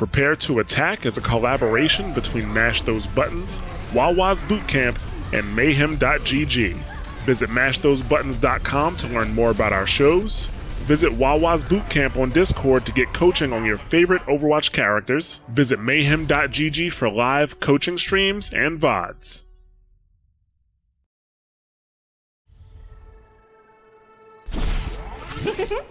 Prepare to Attack is a collaboration between Mash Those Buttons, Wawa's Bootcamp, and Mayhem.gg. Visit mashthosebuttons.com to learn more about our shows. Visit Wawa's Bootcamp on Discord to get coaching on your favorite Overwatch characters. Visit mayhem.gg for live coaching streams and VODs.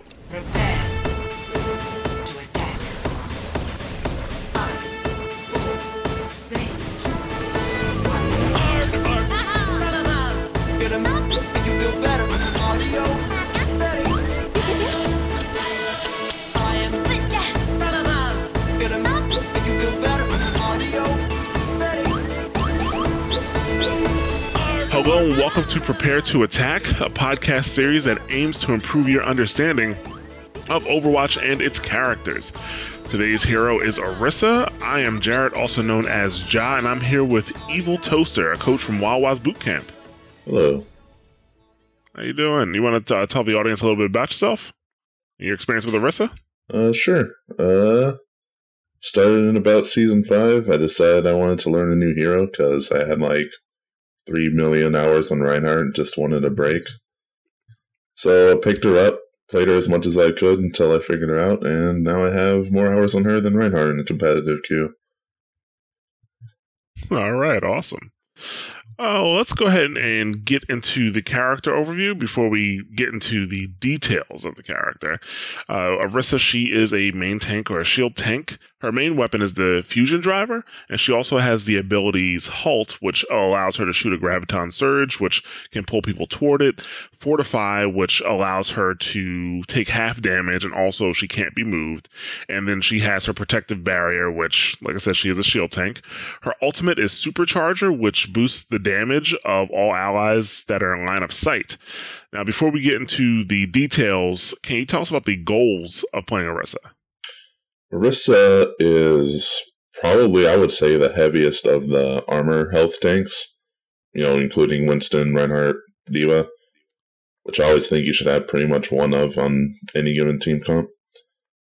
Hello and welcome to Prepare to Attack, a podcast series that aims to improve your understanding of Overwatch and its characters. Today's hero is Orisa. I am Jarrett, also known as Ja, and I'm here with Evil Toaster, a coach from Wawa's Bootcamp. Hello. How you doing? You want to uh, tell the audience a little bit about yourself? Your experience with Orisa? Uh, sure. Uh, started in about season five. I decided I wanted to learn a new hero because I had like three million hours on Reinhardt and just wanted a break. So I picked her up, played her as much as I could until I figured her out, and now I have more hours on her than Reinhardt in a competitive queue. All right, awesome. Oh, let's go ahead and get into the character overview before we get into the details of the character. Uh, Orisa, she is a main tank or a shield tank. Her main weapon is the fusion driver, and she also has the abilities Halt, which allows her to shoot a graviton surge, which can pull people toward it. Fortify, which allows her to take half damage, and also she can't be moved. And then she has her protective barrier, which, like I said, she is a shield tank. Her ultimate is Supercharger, which boosts the damage of all allies that are in line of sight. Now, before we get into the details, can you tell us about the goals of playing Orisa? Orisa is probably, I would say, the heaviest of the armor health tanks, you know, including Winston, Reinhardt, D.Va, which I always think you should have pretty much one of on any given team comp.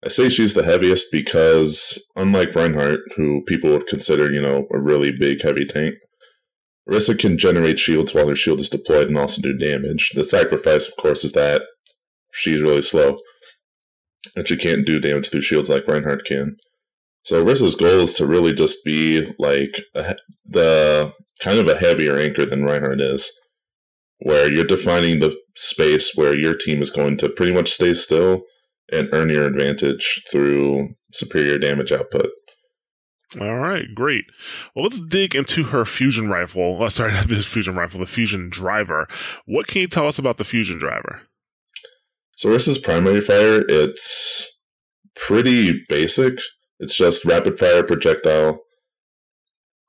I say she's the heaviest because, unlike Reinhardt, who people would consider, you know, a really big, heavy tank, Orisa can generate shields while her shield is deployed and also do damage. The sacrifice, of course, is that she's really slow and she can't do damage through shields like Reinhardt can. So Orisa's goal is to really just be like a, the kind of a heavier anchor than Reinhardt is, where you're defining the space where your team is going to pretty much stay still and earn your advantage through superior damage output. All right, great. Well, let's dig into her fusion rifle. Oh, sorry, not the fusion rifle, the fusion driver. What can you tell us about the fusion driver? So Orisa's primary fire, it's pretty basic. It's just rapid fire projectile.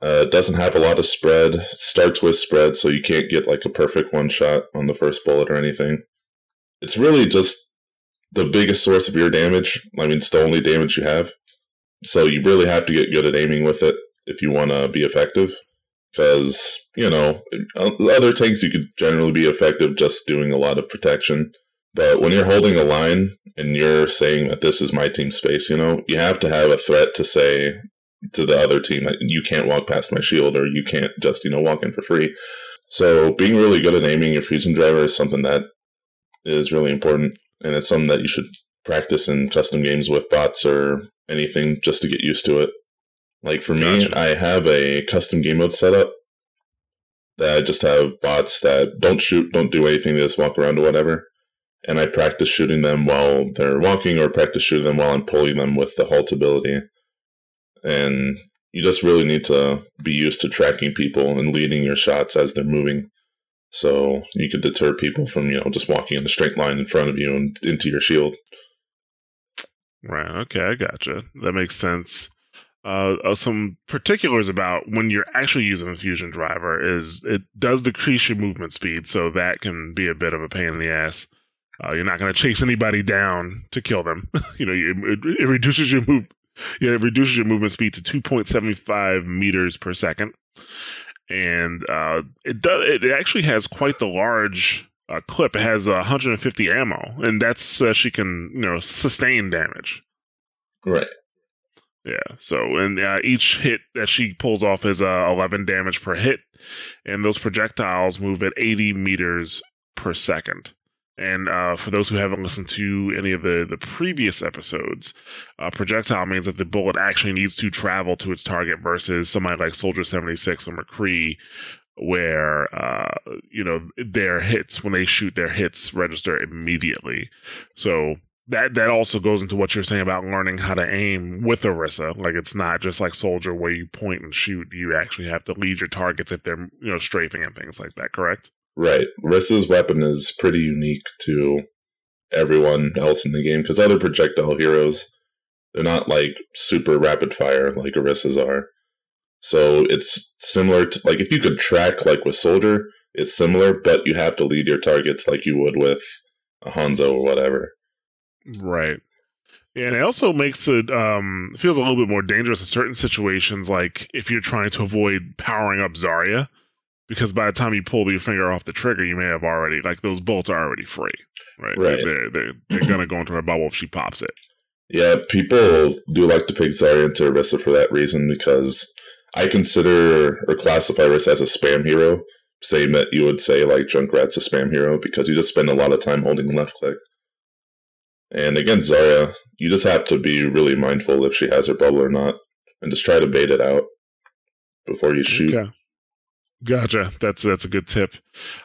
Uh, doesn't have a lot of spread. Starts with spread, so you can't get like a perfect one shot on the first bullet or anything. It's really just the biggest source of your damage. I mean, it's the only damage you have. So you really have to get good at aiming with it if you want to be effective. Because, you know, other tanks you could generally be effective just doing a lot of protection. But when you're holding a line and you're saying that this is my team space, you know, you have to have a threat to say to the other team that you can't walk past my shield or you can't just, you know, walk in for free. So being really good at aiming your fusion driver is something that is really important. And it's something that you should practice in custom games with bots or anything just to get used to it. Like for me, Gotcha. I have a custom game mode set up that I just have bots that don't shoot, don't do anything, they just walk around or whatever. And I practice shooting them while they're walking or practice shooting them while I'm pulling them with the halt ability. And you just really need to be used to tracking people and leading your shots as they're moving. So you could deter people from, you know, just walking in a straight line in front of you and into your shield. Right. Okay, I gotcha. That makes sense. Uh, uh, some particulars about when you're actually using a fusion driver is it does decrease your movement speed, so that can be a bit of a pain in the ass. Uh, you're not going to chase anybody down to kill them. you know, it, it reduces your move. Yeah, it reduces your movement speed to 2.75 meters per second, and uh, it does. It actually has quite the large uh, clip. It has 150 ammo, and that's so that she can you know sustain damage. Right. Yeah. So, and uh, each hit that she pulls off is uh, 11 damage per hit, and those projectiles move at 80 meters per second. And uh, for those who haven't listened to any of the, the previous episodes, uh, projectile means that the bullet actually needs to travel to its target versus somebody like Soldier 76 or McCree, where, uh, you know, their hits, when they shoot, their hits register immediately. So that that also goes into what you're saying about learning how to aim with Orisa. Like it's not just like Soldier where you point and shoot. You actually have to lead your targets if they're you know strafing and things like that. Correct? Right. Rissa's weapon is pretty unique to everyone else in the game because other projectile heroes, they're not like super rapid fire like Orisa's are. So it's similar to like if you could track like with Soldier, it's similar, but you have to lead your targets like you would with a Hanzo or whatever. Right. And it also makes it um feels a little bit more dangerous in certain situations, like if you're trying to avoid powering up Zarya, because by the time you pull your finger off the trigger, you may have already like those bolts are already free, right? Right. They're they're, they're gonna go into her bubble if she pops it. Yeah, people do like to pick Zarya into Orisa for that reason because I consider or classify Orisa as a spam hero. Same that you would say like Junkrat's a spam hero because you just spend a lot of time holding left click. And against Zarya, you just have to be really mindful if she has her bubble or not, and just try to bait it out before you shoot. Okay. Gotcha. That's that's a good tip.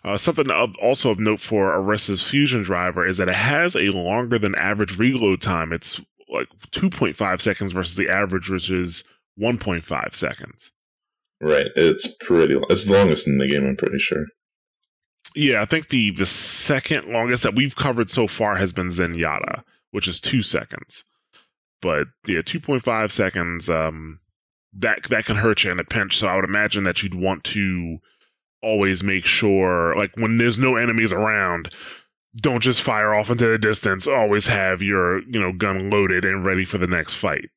Uh, something of, also of note for Orisa's fusion driver is that it has a longer than average reload time. It's like 2.5 seconds versus the average, which is 1.5 seconds. Right, it's pretty. Long. It's the longest in the game. I'm pretty sure. Yeah, I think the the second longest that we've covered so far has been Zenyatta, which is two seconds. But yeah, two point five seconds. Um, that that can hurt you in a pinch. So I would imagine that you'd want to always make sure, like when there's no enemies around, don't just fire off into the distance. Always have your you know gun loaded and ready for the next fight.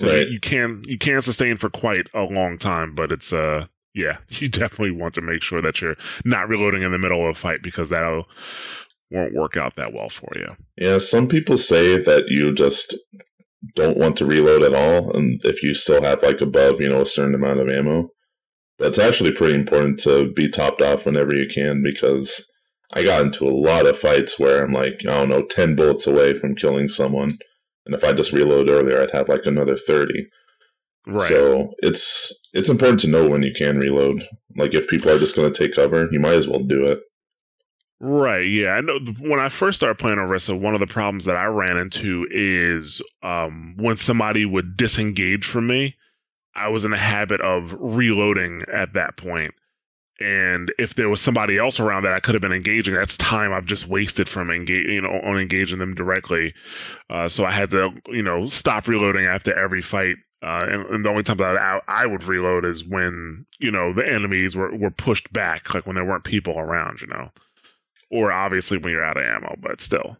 'Cause you- Right. You, can you can sustain for quite a long time, but it's uh yeah, you definitely want to make sure that you're not reloading in the middle of a fight because that won't work out that well for you. Yeah, some people say that you just don't want to reload at all, and if you still have like above, you know, a certain amount of ammo. That's actually pretty important to be topped off whenever you can because I got into a lot of fights where I'm like, I don't know, ten bullets away from killing someone, and if I just reload earlier, I'd have like another thirty. Right. So it's it's important to know when you can reload. Like if people are just going to take cover, you might as well do it. Right. Yeah. I know when I first started playing Orisa, one of the problems that I ran into is um, when somebody would disengage from me, I was in the habit of reloading at that point. And if there was somebody else around that I could have been engaging, that's time I've just wasted from engage, you know, on engaging them directly. Uh, so I had to, you know, stop reloading after every fight. Uh, and, and the only time that I, I would reload is when, you know, the enemies were, were pushed back, like when there weren't people around, you know or obviously when you're out of ammo, but still.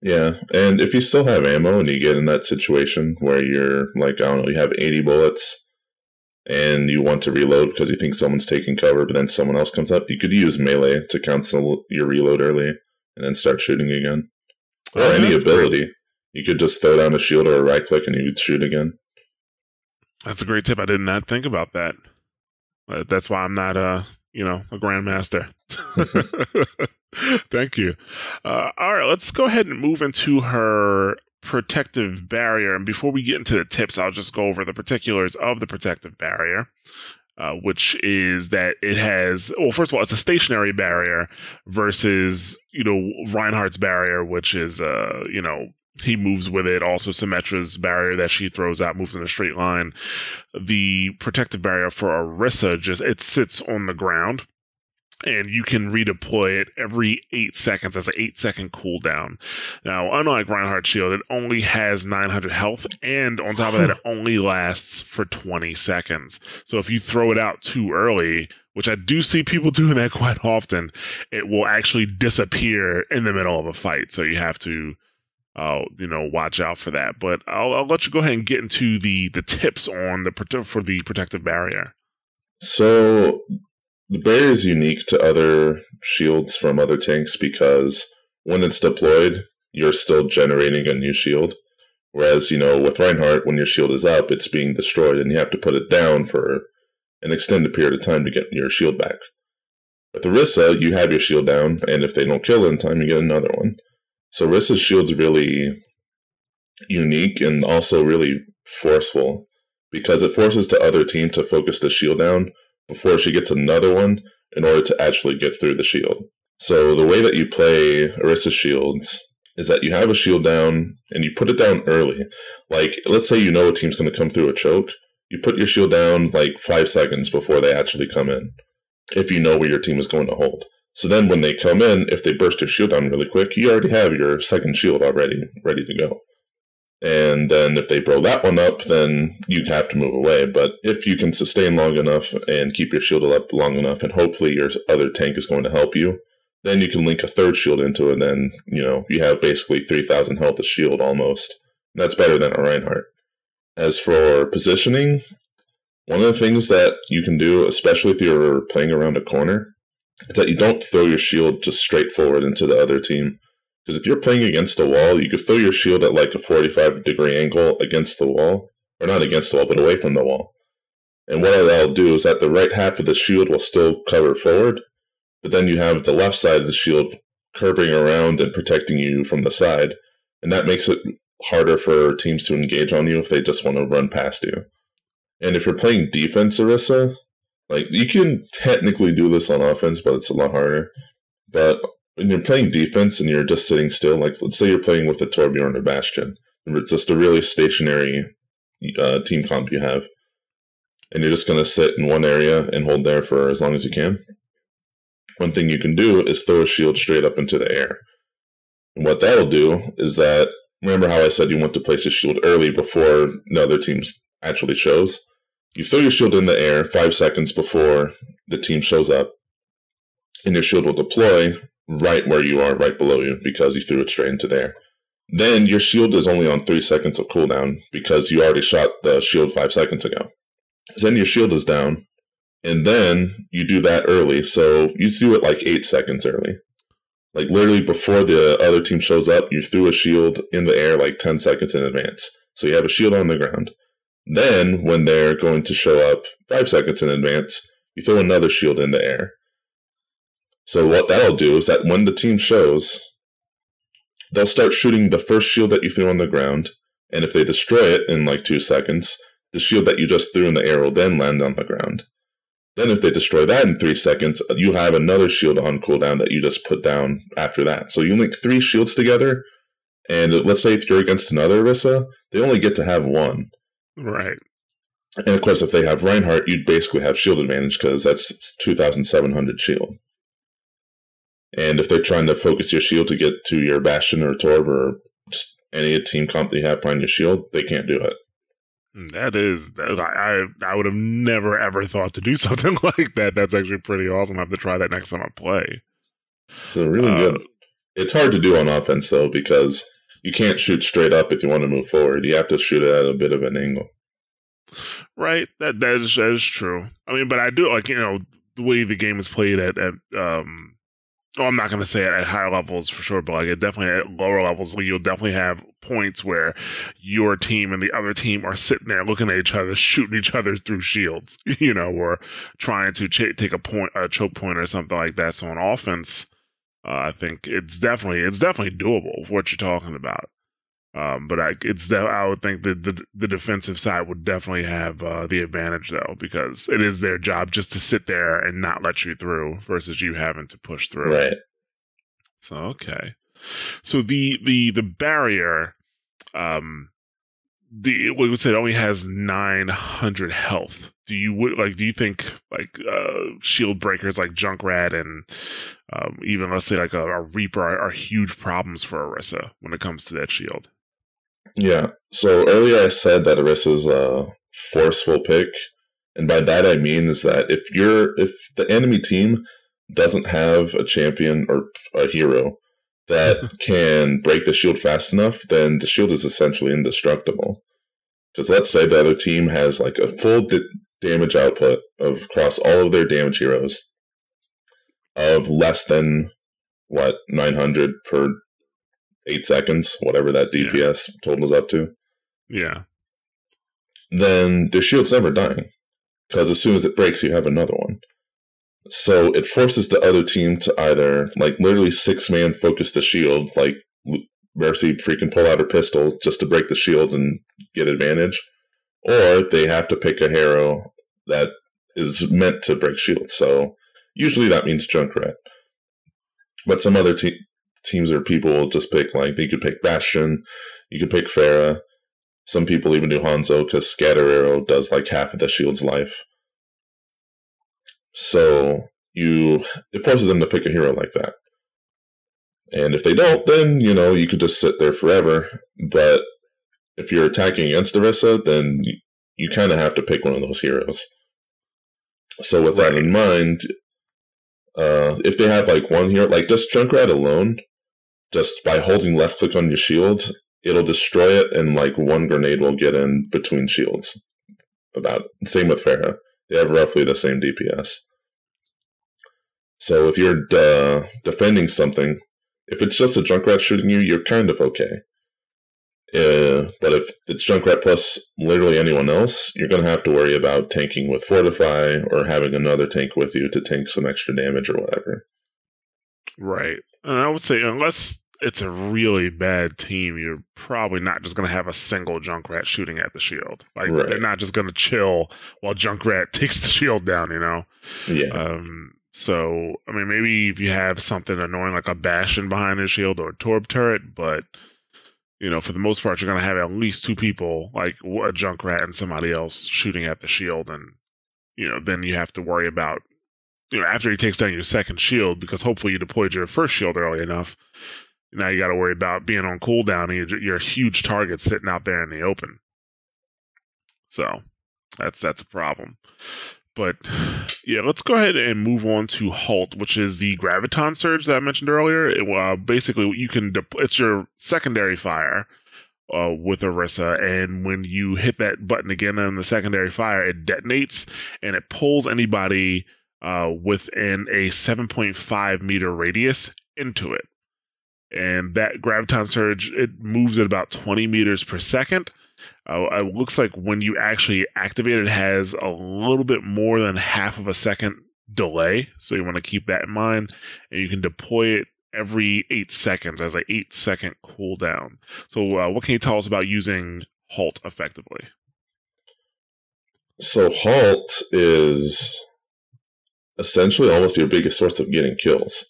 Yeah, and if you still have ammo and you get in that situation where you're like, I don't know, you have 80 bullets and you want to reload because you think someone's taking cover, but then someone else comes up, you could use melee to cancel your reload early and then start shooting again. Or Oh, any ability. You could just throw down a shield or a right click and you could shoot again. That's a great tip. I did not think about that. Uh, that's why I'm not a, you know, a grandmaster. Thank you. Uh, all right, let's go ahead and move into her protective barrier. And before we get into the tips, I'll just go over the particulars of the protective barrier. Uh, which is that it has well first of all it's a stationary barrier versus you know Reinhardt's barrier which is uh you know he moves with it also Symmetra's barrier that she throws out moves in a straight line the protective barrier for Orisa just it sits on the ground and you can redeploy it every eight seconds as an eight second cooldown. Now, unlike Reinhardt Shield, it only has 900 health, and on top of that, it only lasts for 20 seconds. So if you throw it out too early, which I do see people doing that quite often, it will actually disappear in the middle of a fight. So you have to uh, you know, watch out for that. But I'll, I'll let you go ahead and get into the the tips on the for the protective barrier. So the barrier is unique to other shields from other tanks because when it's deployed, you're still generating a new shield. Whereas, you know, with Reinhardt, when your shield is up, it's being destroyed and you have to put it down for an extended period of time to get your shield back. With Orisa, you have your shield down, and if they don't kill in time, you get another one. So Orisa's shield's really unique and also really forceful because it forces the other team to focus the shield down before she gets another one in order to actually get through the shield. So the way that you play Orisa's shields is that you have a shield down and you put it down early. Like, let's say you know a team's going to come through a choke, you put your shield down like five seconds before they actually come in, if you know where your team is going to hold. So then when they come in, if they burst your shield down really quick, you already have your second shield already ready to go. And then if they blow that one up, then you have to move away. But if you can sustain long enough and keep your shield up long enough, and hopefully your other tank is going to help you, then you can link a third shield into it. And then, you know, you have basically 3,000 health of shield almost. That's better than a Reinhardt. As for positioning, one of the things that you can do, especially if you're playing around a corner, is that you don't throw your shield just straight forward into the other team. Because if you're playing against a wall, you could throw your shield at like a 45 degree angle against the wall, or not against the wall, but away from the wall. And what that'll do is that the right half of the shield will still cover forward, but then you have the left side of the shield curving around and protecting you from the side. And that makes it harder for teams to engage on you if they just want to run past you. And if you're playing defense, Orisa, like you can technically do this on offense, but it's a lot harder. But when you're playing defense and you're just sitting still, like let's say you're playing with a Torbjorn or Bastion, it's just a really stationary uh, team comp you have, and you're just going to sit in one area and hold there for as long as you can. One thing you can do is throw a shield straight up into the air. And what that'll do is that remember how I said you want to place a shield early before the other team's actually shows? You throw your shield in the air five seconds before the team shows up, and your shield will deploy right where you are, right below you, because you threw it straight into there. Then your shield is only on three seconds of cooldown because you already shot the shield five seconds ago. Then your shield is down, and then you do that early. So you do it like eight seconds early. Like literally before the other team shows up, you threw a shield in the air like 10 seconds in advance. So you have a shield on the ground. Then, when they're going to show up five seconds in advance, you throw another shield in the air. So what that'll do is that when the team shows, they'll start shooting the first shield that you threw on the ground, and if they destroy it in like two seconds, the shield that you just threw in the air will then land on the ground. Then if they destroy that in three seconds, uh, you have another shield on cooldown that you just put down after that. So you link three shields together, and uh, let's say if you're against another Orisa, they only get to have one. Right. And of course, if they have Reinhardt, you'd basically have shield advantage because that's 2,700 shield. And if they're trying to focus your shield to get to your Bastion or Torb or just any team comp that you have behind your shield, they can't do it. That is, I I would have never ever thought to do something like that. That's actually pretty awesome. I have to try that next time I play. So really Uh, good. It's hard to do on offense though because you can't shoot straight up if you want to move forward. You have to shoot it at a bit of an angle. Right. That that is that is true. I mean, but I do like you know the way the game is played at at um. Oh, I'm not going to say it at higher levels for sure, but like it definitely at lower levels, like, you'll definitely have points where your team and the other team are sitting there looking at each other, shooting each other through shields, you know, or trying to ch- take a point, a choke point, or something like that. So on offense, uh, I think it's definitely it's definitely doable. What you're talking about. Um, but I, it's I would think that the the defensive side would definitely have uh, the advantage though, because it is their job just to sit there and not let you through, versus you having to push through. Right. So okay, so the the the barrier, um, the we said, only has nine hundred health. Do you would like? Do you think like uh, shield breakers like Junkrat and um, even let's say like a, a Reaper are, are huge problems for Orisa when it comes to that shield? Yeah. So earlier I said that Orisa's a forceful pick, and by that I mean is that if you're if the enemy team doesn't have a champion or a hero that can break the shield fast enough, then the shield is essentially indestructible. Because let's say the other team has like a full d- damage output of across all of their damage heroes of less than what 900 per eight seconds, whatever that DPS totals up to. Yeah. then the shield's never dying. Because as soon as it breaks, you have another one. So it forces the other team to either, like, literally six man focus the shield, like, Mercy freaking pull out her pistol just to break the shield and get advantage, or they have to pick a hero that is meant to break shields. So usually that means Junkrat. But some other te- teams or people just pick, like, you could pick Bastion, you could pick Pharah, some people even do Hanzo because Scatter Arrow does like half of the shield's life. So you it forces them to pick a hero like that. And if they don't, then you know you could just sit there forever. But if you're attacking against Orisa, then you, you kind of have to pick one of those heroes. So with that in mind, uh, if they have like one hero, like just Junkrat alone, just by holding left click on your shield, it'll destroy it, and like one grenade will get in between shields. About it. same with Pharah. They have roughly the same DPS. So if you're uh, defending something, if it's just a Junkrat shooting you, you're kind of okay. Uh, but if it's Junkrat plus literally anyone else, you're going to have to worry about tanking with Fortify or having another tank with you to tank some extra damage or whatever. Right. And I would say, unless it's a really bad team, you're probably not just going to have a single Junkrat shooting at the shield. Like, Right. they're not just going to chill while Junkrat takes the shield down, you know? Yeah. Um, so, I mean, maybe if you have something annoying like a Bastion behind his shield or a Torb turret, but, you know, for the most part, you're going to have at least two people, like a Junkrat and somebody else shooting at the shield. And, you know, then you have to worry about, you know, after he takes down your second shield, because hopefully you deployed your first shield early enough. Now you got to worry about being on cooldown and you're, you're a huge target sitting out there in the open. So that's that's a problem. But yeah, let's go ahead and move on to Halt, which is the graviton surge that I mentioned earlier. It, uh, basically, you can de- it's your secondary fire uh, with Orisa, and when you hit that button again on the secondary fire, it detonates and it pulls anybody uh, within a 7.5 meter radius into it. And that graviton surge it moves at about 20 meters per second. Uh, it looks like when you actually activate it, it has a little bit more than half of a second delay. So you want to keep that in mind. And you can deploy it every eight seconds as an eight second cooldown. So, uh, what can you tell us about using Halt effectively? So halt is essentially almost your biggest source of getting kills.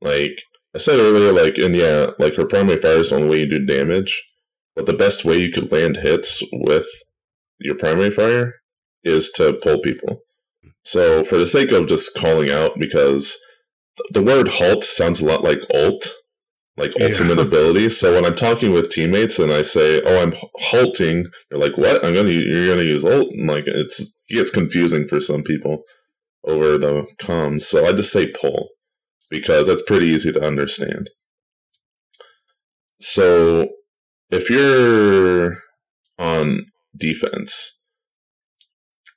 Like I said earlier, like and yeah, like her primary fire is the only way you do damage. But the best way you could land hits with your primary fire is to pull people. So for the sake of just calling out, because the word halt sounds a lot like ult, like Yeah. ultimate ability. So when I'm talking with teammates and I say, "Oh, I'm halting," they're like, "What? I'm gonna you're gonna use ult?" And like it's it gets confusing for some people over the comms. So I just say pull because that's pretty easy to understand. So if you're on defense,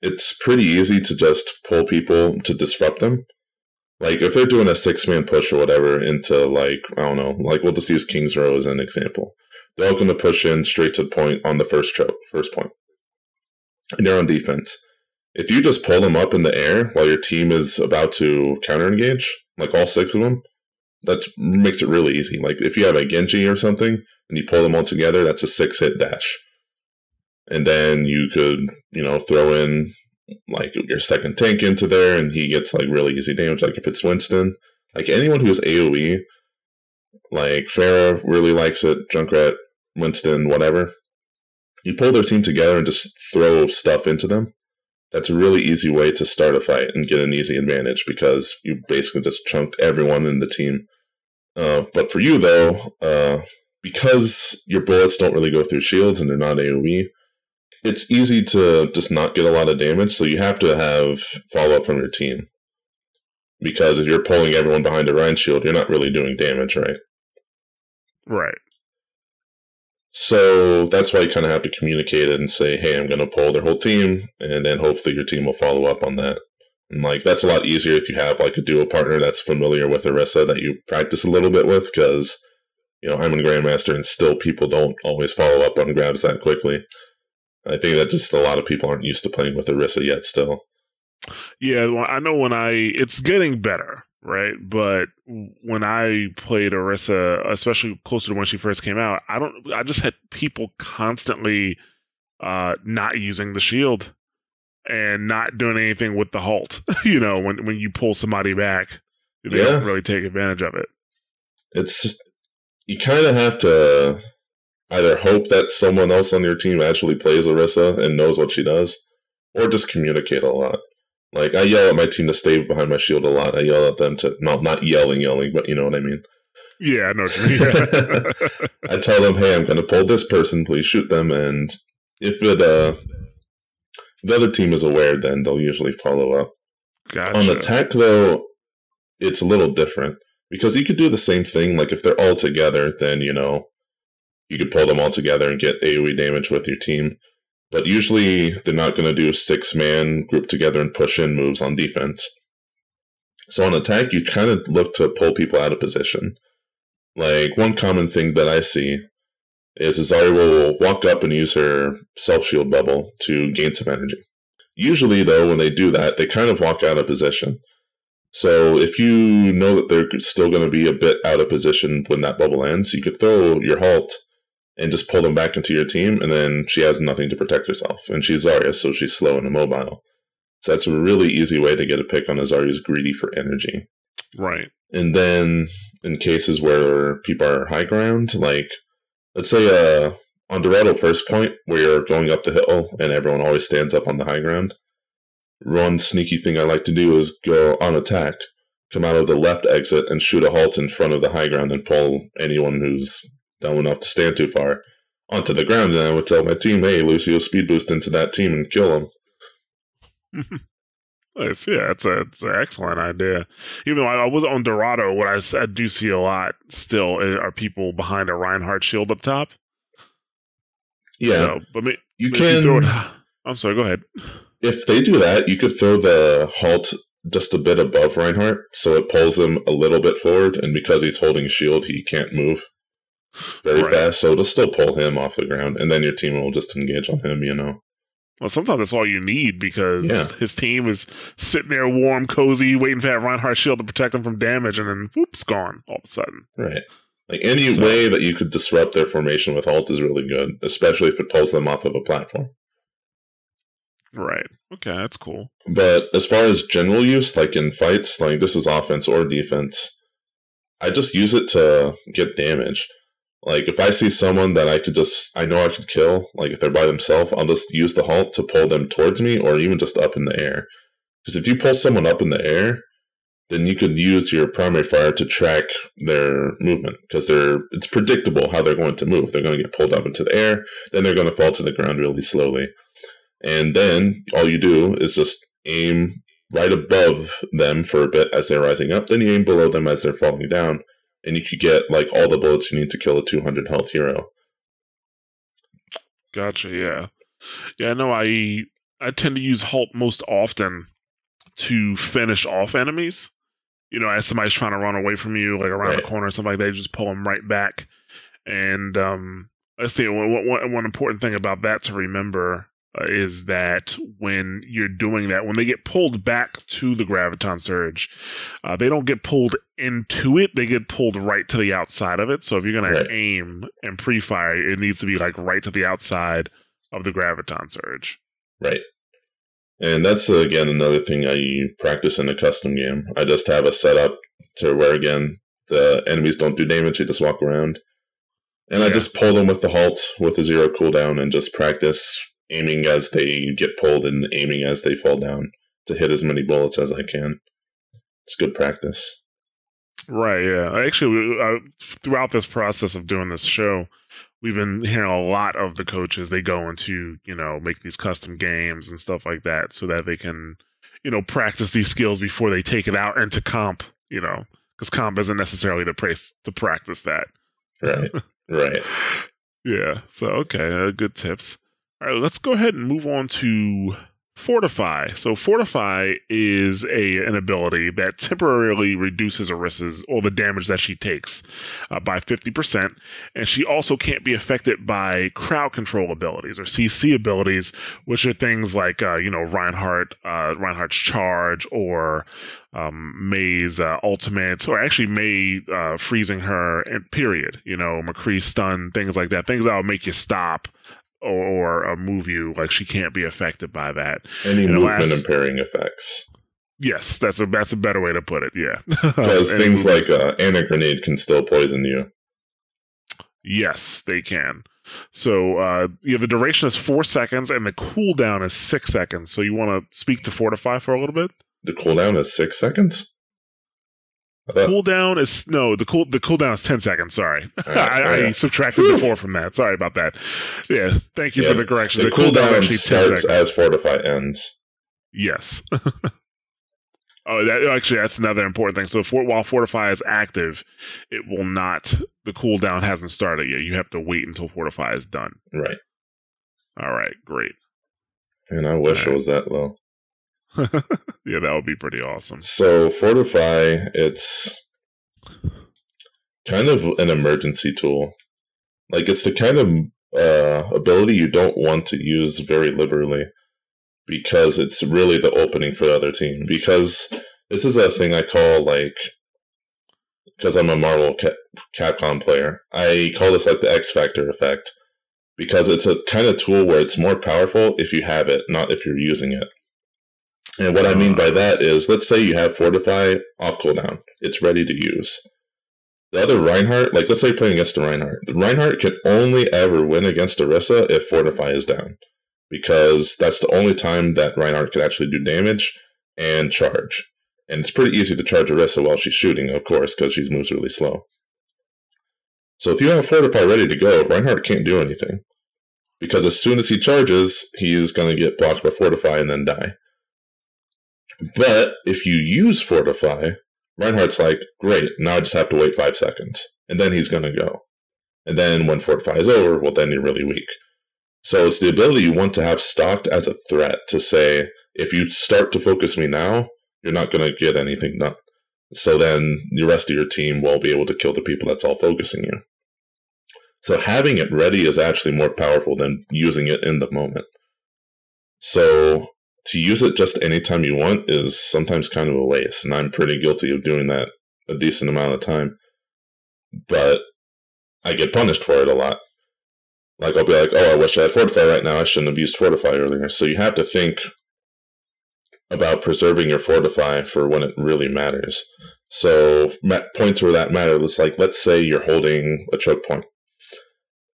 it's pretty easy to just pull people to disrupt them. Like if they're doing a six man push or whatever into like I don't know, like we'll just use Kings Row as an example. They're all going to push in straight to the point on the first choke, first point, and they're on defense. If you just pull them up in the air while your team is about to counter engage, like all six of them, that makes it really easy. Like if you have a Genji or something and you pull them all together, that's a six hit dash. And then you could, you know, throw in like your second tank into there and he gets like really easy damage. Like if it's Winston, like anyone who is AoE, like Pharah really likes it, Junkrat, Winston, whatever. You pull their team together and just throw stuff into them. That's a really easy way to start a fight and get an easy advantage because you basically just chunked everyone in the team. Uh, but for you though, uh, because your bullets don't really go through shields and they're not AoE, it's easy to just not get a lot of damage. So you have to have follow up from your team because if you're pulling everyone behind a Rein shield, you're not really doing damage, right? Right. So that's why you kind of have to communicate it and say, "Hey, I'm going to pull their whole team," and then hopefully your team will follow up on that. And like that's a lot easier if you have like a duo partner that's familiar with Orisa that you practice a little bit with, because you know, I'm a grandmaster and still people don't always follow up on grabs that quickly. I think that just a lot of people aren't used to playing with Orisa yet still. Yeah, well, I know when I it's getting better, right? But when I played Orisa, especially closer to when she first came out, I don't I just had people constantly uh not using the shield and not doing anything with the halt. you know, when when you pull somebody back, they Yeah. don't really take advantage of it. It's just, you kind of have to either hope that someone else on your team actually plays Orisa and knows what she does, or just communicate a lot. Like I yell at my team to stay behind my shield a lot. I yell at them to not not yelling, yelling, but you know what I mean. Yeah, I know what you mean. Yeah. I tell them, "Hey, I'm going to pull this person. Please shoot them." And if it uh, the other team is aware, then they'll usually follow up. gotcha. On attack, though, it's a little different because you could do the same thing. Like if they're all together, then you know you could pull them all together and get AOE damage with your team. But usually, they're not going to do six man group together and push in moves on defense. So on attack, you kind of look to pull people out of position. Like one common thing that I see is a Zarya will walk up and use her self shield bubble to gain some energy. Usually, though, when they do that, they kind of walk out of position. So if you know that they're still going to be a bit out of position when that bubble ends, you could throw your halt and just pull them back into your team, and then she has nothing to protect herself. And she's Zarya, so she's slow and immobile. So that's a really easy way to get a pick on a Zarya who's greedy for energy. right. And then in cases where people are high ground, like let's say uh on Dorado first point where you're going up the hill and everyone always stands up on the high ground. One sneaky thing I like to do is go on attack, come out of the left exit and shoot a halt in front of the high ground and pull anyone who's dumb enough to stand too far onto the ground. And I would tell my team, hey, Lucio, speed boost into that team and kill them. Nice. Yeah, it's a it's an excellent idea. Even though I, I was on Dorado, what I, I, do see a lot still are people behind a Reinhardt shield up top. Yeah, So, but me, you can. throw it, I'm sorry. Go ahead. if they do that, you could throw the halt just a bit above Reinhardt, so it pulls him a little bit forward, and because he's holding shield, he can't move very Right. fast, so it'll still pull him off the ground, and then your team will just engage on him, you know. Well, sometimes that's all you need because Yeah. his team is sitting there warm, cozy, waiting for that Reinhardt shield to protect them from damage, and then whoops, gone all of a sudden. Right. Like any So- way that you could disrupt their formation with halt is really good, especially if it pulls them off of a platform. Right. Okay, that's cool. But as far as general use, like in fights, like this is offense or defense, I just use it to get damage. Like if I see someone that I could just, I know I could kill, like if they're by themselves, I'll just use the halt to pull them towards me or even just up in the air. Because if you pull someone up in the air, then you could use your primary fire to track their movement because they're it's predictable how they're going to move. They're going to get pulled up into the air, then they're going to fall to the ground really slowly. And then all you do is just aim right above them for a bit as they're rising up. Then you aim below them as they're falling down, and you could get like all the bullets you need to kill a 200 health hero. Gotcha. Yeah. Yeah. I know. I I tend to use halt most often to finish off enemies. You know, as somebody's trying to run away from you, like around the corner or something like that, you just pull them right back. And um, I see, one, one, one important thing about that to remember is that when you're doing that, when they get pulled back to the graviton surge, uh, they don't get pulled into it; they get pulled right to the outside of it. So if you're gonna aim and pre-fire, it needs to be like right to the outside of the graviton surge. Right. And that's uh, again another thing I practice in a custom game. I just have a setup to where again the enemies don't do damage; they just walk around, and I just pull them with the halt with a zero cooldown and just practice aiming as they get pulled and aiming as they fall down to hit as many bullets as I can. It's good practice. Right. Yeah. Actually, uh, throughout this process of doing this show, we've been hearing a lot of the coaches. They go into you know make these custom games and stuff like that, so that they can you know practice these skills before they take it out into comp. You know, because comp isn't necessarily the place to practice that. Right. right. Yeah. So okay, uh, good tips. All right, let's go ahead and move on to Fortify. So Fortify is a an ability that temporarily reduces Orisa's or the damage that she takes uh, by 50%. And she also can't be affected by crowd control abilities or CC abilities, which are things like uh, you know Reinhardt, uh, Reinhardt's charge or um, Mei's uh, ultimate, or actually May uh, freezing her. Period. You know McCree's stun, things like that. Things that will make you stop or, or uh, move you. Like she can't be affected by that. Any And movement last- impairing effects. Yes, that's a that's a better way to put it. Yeah, Because things movement- like uh, anti grenade can still poison you. yes, they can. So uh, yeah, the duration is four seconds, and the cooldown is six seconds. So you want to speak to Fortify for a little bit. The cooldown is six seconds. Thought, cooldown is no the cool the cooldown is ten seconds. Sorry, Alright, ah, I, I subtracted the four from that. Sorry about that. Yeah, thank you yeah, for the correction. The, The, cooldown, cooldown actually starts seconds. as Fortify ends. Yes. oh, that actually that's another important thing. So for, while Fortify is active, it will not. The cooldown hasn't started yet. You have to wait until Fortify is done. Right. All right, great. And I wish it was that low. yeah, that would be pretty awesome. So Fortify, it's kind of an emergency tool. Like it's the kind of uh, ability you don't want to use very liberally because it's really the opening for the other team. Because this is a thing I call like because I'm a Marvel Ca- Capcom player. I call this like the X Factor effect because it's a kind of tool where it's more powerful if you have it, not if you're using it. And what I mean by uh, that is, let's say you have Fortify off cooldown. It's ready to use. The other Reinhardt, like let's say you're playing against the Reinhardt. The Reinhardt can only ever win against Orisa if Fortify is down. Because that's the only time that Reinhardt can actually do damage and charge. And it's pretty easy to charge Orisa while she's shooting, of course, because she moves really slow. So if you have Fortify ready to go, Reinhardt can't do anything. Because as soon as he charges, he's going to get blocked by Fortify and then die. But if you use Fortify, Reinhardt's like, great, now I just have to wait five seconds. And then he's going to go. And then when Fortify is over, well, then you're really weak. So it's the ability you want to have stocked as a threat to say, if you start to focus me now, you're not going to get anything done. So then the rest of your team will be able to kill the people that's all focusing you. So having it ready is actually more powerful than using it in the moment. So to use it just anytime you want is sometimes kind of a waste, and I'm pretty guilty of doing that a decent amount of time. But I get punished for it a lot. Like I'll be like, "Oh, I wish I had Fortify right now. I shouldn't have used Fortify earlier." So you have to think about preserving your Fortify for when it really matters. So points where that matter. It's like let's say you're holding a choke point,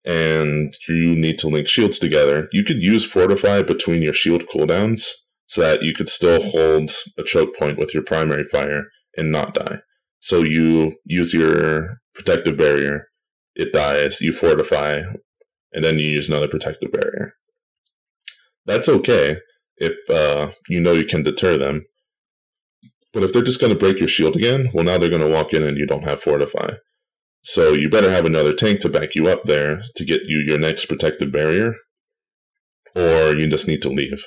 and you need to link shields together. You could use Fortify between your shield cooldowns so that you could still hold a choke point with your primary fire and not die. So you use your protective barrier, it dies, you fortify, and then you use another protective barrier. That's okay if uh, you know you can deter them. But if they're just going to break your shield again, well, now they're going to walk in and you don't have fortify. So you better have another tank to back you up there to get you your next protective barrier, or you just need to leave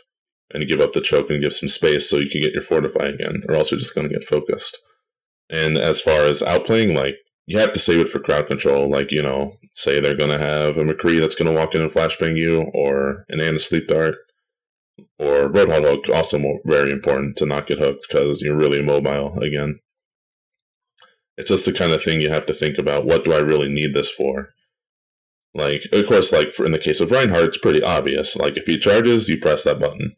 and give up the choke and give some space so you can get your fortify again, or else you're just going to get focused. And as far as outplaying, like you have to save it for crowd control. Like you know, say they're going to have a McCree that's going to walk in and flashbang you, or an Ana sleep dart, or Roadhog hook. Also, more, very important to not get hooked because you're really mobile again. It's just the kind of thing you have to think about. What do I really need this for? Like, of course, like for in the case of Reinhardt, it's pretty obvious. Like, if he charges, you press that button.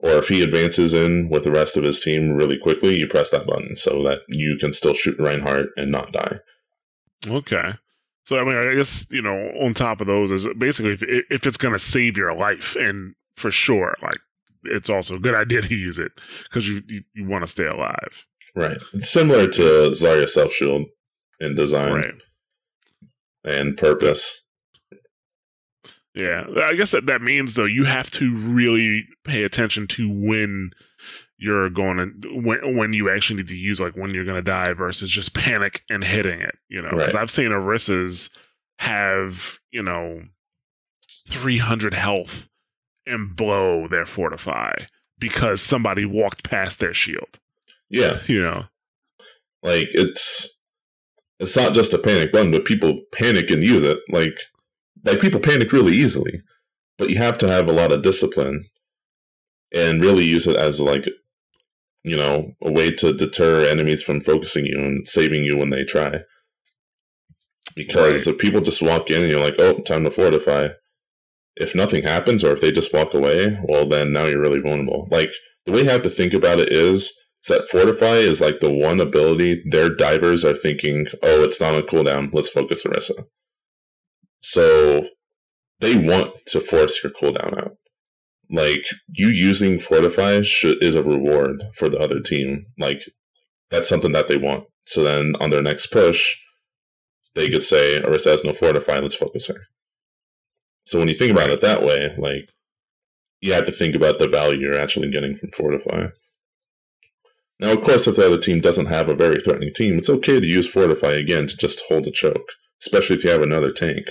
Or if he advances in with the rest of his team really quickly, you press that button so that you can still shoot Reinhardt and not die. Okay. So I mean, I guess you know, on top of those is basically if if it's going to save your life, and for sure, like it's also a good idea to use it because you you, you want to stay alive, Right. It's similar to Zarya Self Shield in design right? and purpose. Yeah, I guess that that means though you have to really pay attention to when you're going to when when you actually need to use like when you're going to die versus just panic and hitting it. You know, because Right. I've seen Orisa's have you know 300 health and blow their fortify because somebody walked past their shield. Yeah, You know, like it's it's not just a panic button, but people panic and use it. Like like people panic really easily, but you have to have a lot of discipline and really use it as like you know a way to deter enemies from focusing you and saving you when they try. Because Right. if people just walk in and you're like, oh, time to fortify. If nothing happens, or if they just walk away, well, then now you're really vulnerable. Like the way you have to think about it is, is that fortify is like the one ability their divers are thinking, oh, it's not on cooldown. Let's focus Orisa. So they want to force your cooldown out. Like you using fortify should, is a reward for the other team. Like that's something that they want. So then on their next push, they could say, Orisa has no fortify. Let's focus her. So when you think about it that way, like you have to think about the value you're actually getting from fortify. Now, of course, if the other team doesn't have a very threatening team, it's okay to use Fortify again to just hold a choke, especially if you have another tank.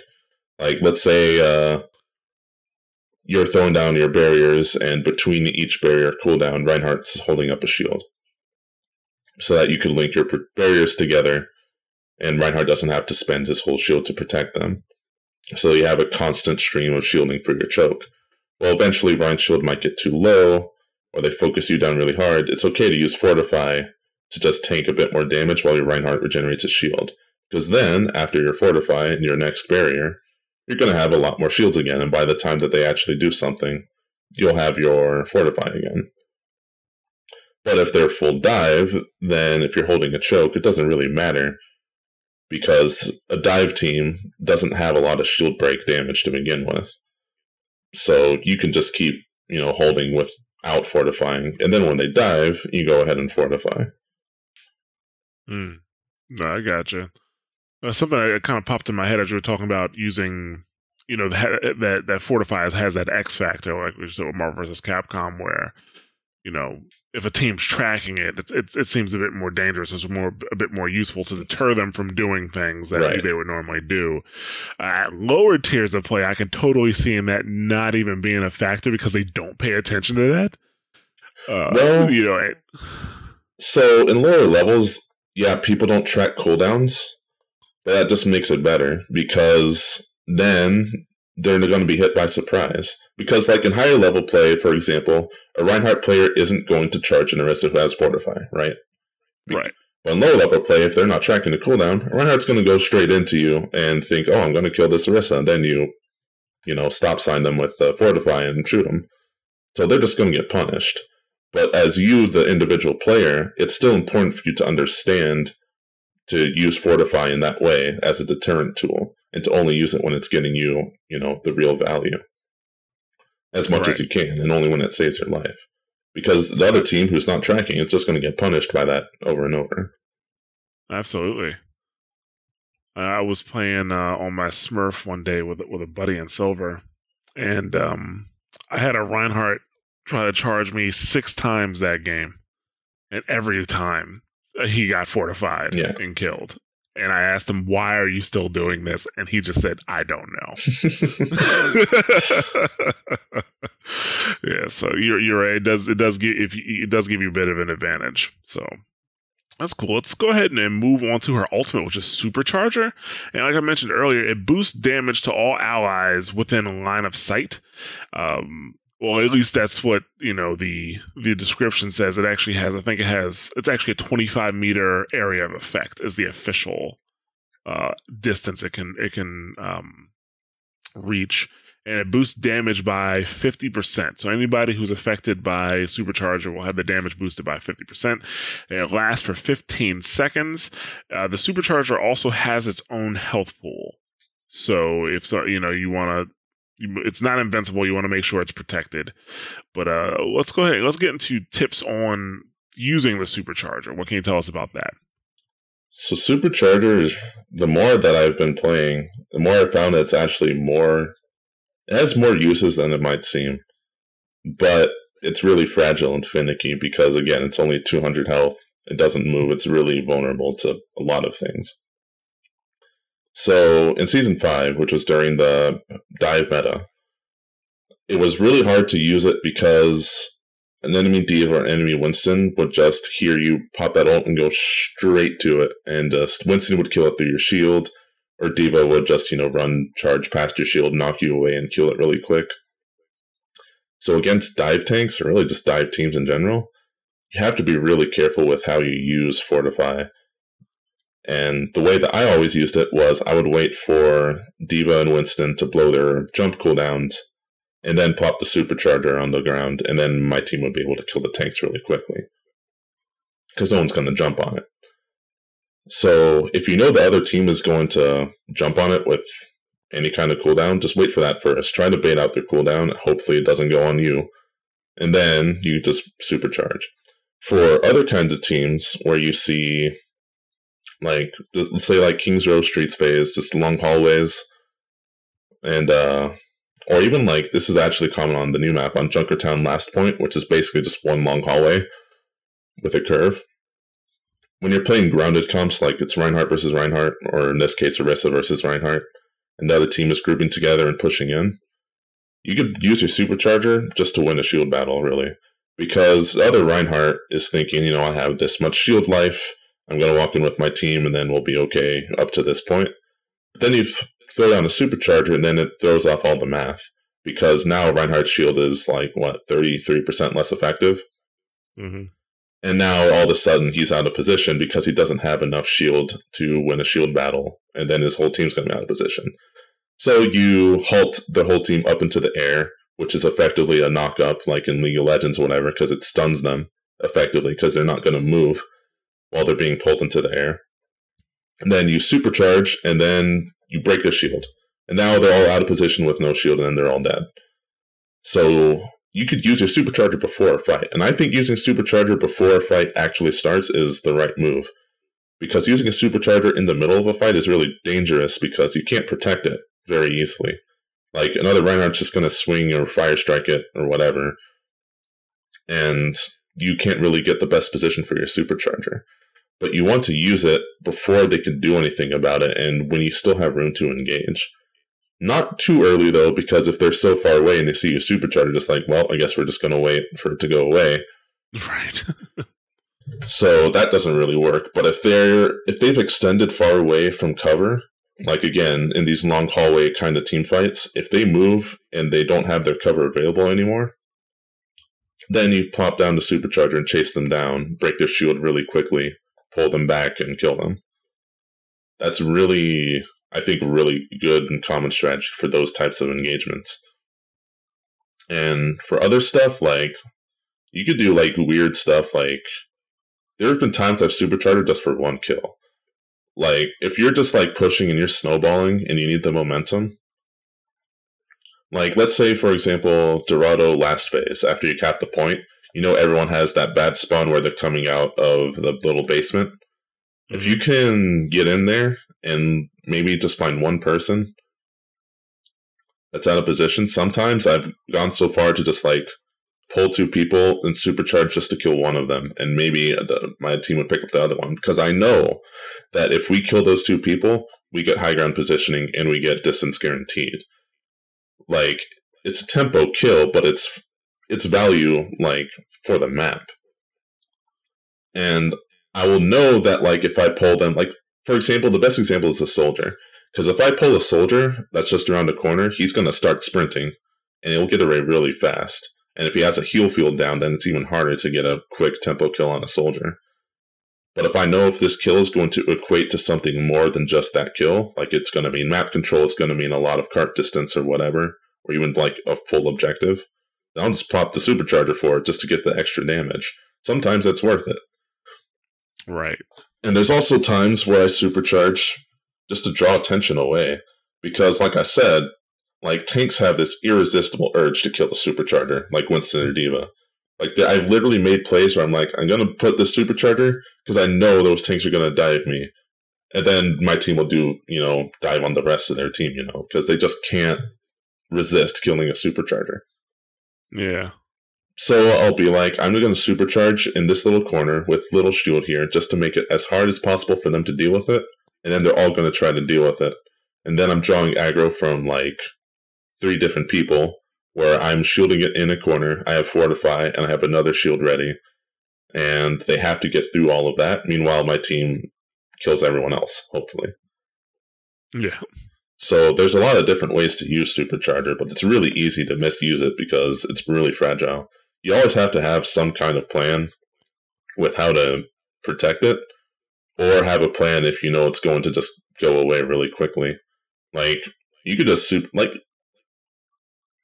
Like, let's say uh, you're throwing down your barriers, and between each barrier cooldown, Reinhardt's holding up a shield. So that you can link your barriers together, and Reinhardt doesn't have to spend his whole shield to protect them. So you have a constant stream of shielding for your choke. Well, eventually, Rein's shield might get too low, or they focus you down really hard, it's okay to use Fortify to just tank a bit more damage while your Reinhardt regenerates his shield. Because then, after your Fortify and your next barrier, you're going to have a lot more shields again, and by the time that they actually do something, you'll have your Fortify again. But if they're full dive, then if you're holding a choke, it doesn't really matter because a dive team doesn't have a lot of shield break damage to begin with. So you can just keep, you know, holding without fortifying. And then when they dive, you go ahead and fortify. Mm. No, I gotcha. Uh, something that kind of popped in my head as you were talking about using, you know, that that, that fortifies has that X factor, like we with Marvel vs. Capcom, where you know if a team's tracking it, it, it, it seems a bit more dangerous. It's more a bit more useful to deter them from doing things that Right. they would normally do. Uh, at lower tiers of play, I can totally see in that not even being a factor because they don't pay attention to that. Uh, Well- you know, it, So in lower levels, yeah, people don't track cooldowns, but that just makes it better because then they're going to be hit by surprise. Because, like in higher level play, for example, a Reinhardt player isn't going to charge an Orisa who has Fortify, right? Right. But in lower level play, if they're not tracking the cooldown, Reinhardt's going to go straight into you and think, "Oh, I'm going to kill this Orisa," and then you, you know, stop sign them with uh, Fortify and shoot them. So they're just going to get punished. But as you, the individual player, it's still important for you to understand to use Fortify in that way as a deterrent tool, and to only use it when it's getting you, you know, the real value, as much as you can, and only when it saves your life. Because the other team who's not tracking, it's just going to get punished by that over and over. Absolutely. I was playing uh, on my Smurf one day with with a buddy in silver, and um, I had a Reinhardt try to charge me six times that game, and every time uh, he got fortified Yeah. and killed. And I asked him, "Why are you still doing this?" And he just said, "I don't know." yeah, so you're you're right. It does it does give if you, it does give you a bit of an advantage. So that's cool. Let's go ahead and move on to her ultimate, which is Supercharger. And like I mentioned earlier, it boosts damage to all allies within line of sight. Um, well, at least that's what you know the the description says. It actually has. I think it has. It's actually a 25 meter area of effect is the official uh, distance it can it can um, reach, and it boosts damage by 50 percent. So anybody who's affected by Supercharger will have the damage boosted by 50 percent. It lasts for 15 seconds. Uh, the Supercharger also has its own health pool. So if so, you know you want to it's not invincible. You want to make sure it's protected. But uh, let's go ahead. Let's get into tips on using the supercharger. What can you tell us about that? So supercharger, the more that I've been playing, the more I found it's actually more. It has more uses than it might seem, but it's really fragile and finicky because again, it's only 200 health. It doesn't move. It's really vulnerable to a lot of things. So in season five, which was during the dive meta, it was really hard to use it because an enemy D.Va or an enemy Winston would just hear you pop that ult and go straight to it, and just Winston would kill it through your shield, or D.Va would just you know run charge past your shield, knock you away, and kill it really quick. So against dive tanks, or really just dive teams in general, you have to be really careful with how you use Fortify. And the way that I always used it was I would wait for D.Va and Winston to blow their jump cooldowns and then plop the supercharger on the ground, and then my team would be able to kill the tanks really quickly. Because no one's going to jump on it. So if you know the other team is going to jump on it with any kind of cooldown, just wait for that first. Try to bait out their cooldown. Hopefully it doesn't go on you. And then you just supercharge. For other kinds of teams where you see like say like Kings Row Streets phase, just long hallways and uh or even like this is actually common on the new map on Junkertown Last Point, which is basically just one long hallway with a curve. When you're playing grounded comps like it's Reinhardt versus Reinhardt, or in this case Orisa versus Reinhardt, and now the other team is grouping together and pushing in, you could use your supercharger just to win a shield battle, really. Because the other Reinhardt is thinking, you know, I have this much shield life, I'm going to walk in with my team, and then we'll be okay up to this point. But then you throw down a supercharger, and then it throws off all the math. Because now Reinhardt's shield is like, what, 33% less effective? hmm And now all of a sudden he's out of position because he doesn't have enough shield to win a shield battle, and then his whole team's going to be out of position. So you halt the whole team up into the air, which is effectively a knock up, like in League of Legends or whatever, because it stuns them effectively because they're not going to move while they're being pulled into the air. And then you supercharge, and then you break their shield. And now they're all out of position with no shield, and then they're all dead. So you could use your supercharger before a fight. And I think using supercharger before a fight actually starts is the right move. Because using a supercharger in the middle of a fight is really dangerous because you can't protect it very easily. Like another Reinhardt's just gonna swing or fire strike it or whatever. And you can't really get the best position for your supercharger. But you want to use it before they can do anything about it and when you still have room to engage. Not too early though, because if they're so far away and they see you supercharger, just like, well, I guess we're just gonna wait for it to go away. Right. So that doesn't really work. But if they're if they've extended far away from cover, like again in these long hallway kind of team fights, if they move and they don't have their cover available anymore, then you plop down the supercharger and chase them down, break their shield really quickly, pull them back, and kill them. That's really, I think, really good and common strategy for those types of engagements. And for other stuff, like you could do like weird stuff like there have been times I've supercharged just for one kill. Like if you're just like pushing and you're snowballing and you need the momentum. Like let's say for example Dorado last phase after you cap the point, you know everyone has that bad spawn where they're coming out of the little basement. If you can get in there and maybe just find one person that's out of position, sometimes I've gone so far to just like pull two people and supercharge just to kill one of them, and maybe the, my team would pick up the other one because I know that if we kill those two people, we get high ground positioning and we get distance guaranteed. Like it's a tempo kill, but it's it's value like for the map, and I will know that like if I pull them, like for example, the best example is a soldier. Because if I pull a soldier that's just around the corner, he's going to start sprinting, and he'll get away really fast. And if he has a heal field down, then it's even harder to get a quick tempo kill on a soldier. But if I know if this kill is going to equate to something more than just that kill, like it's going to mean map control, it's going to mean a lot of cart distance or whatever, or even like a full objective, I'll just plop the supercharger for it just to get the extra damage. Sometimes that's worth it. Right. And there's also times where I supercharge just to draw attention away. Because, like I said, like tanks have this irresistible urge to kill the supercharger, like Winston or D.Va. Like the, I've literally made plays where I'm like, I'm gonna put the supercharger because I know those tanks are gonna dive me, and then my team will do, you know, dive on the rest of their team, you know, because they just can't resist killing a supercharger. Yeah. So I'll be like, I'm going to supercharge in this little corner with little shield here just to make it as hard as possible for them to deal with it. And then they're all going to try to deal with it. And then I'm drawing aggro from like three different people where I'm shielding it in a corner. I have fortify and I have another shield ready, and they have to get through all of that. Meanwhile, my team kills everyone else. Hopefully. Yeah. So there's a lot of different ways to use supercharger, but it's really easy to misuse it because it's really fragile. You always have to have some kind of plan with how to protect it, or have a plan if you know it's going to just go away really quickly. Like you could just super like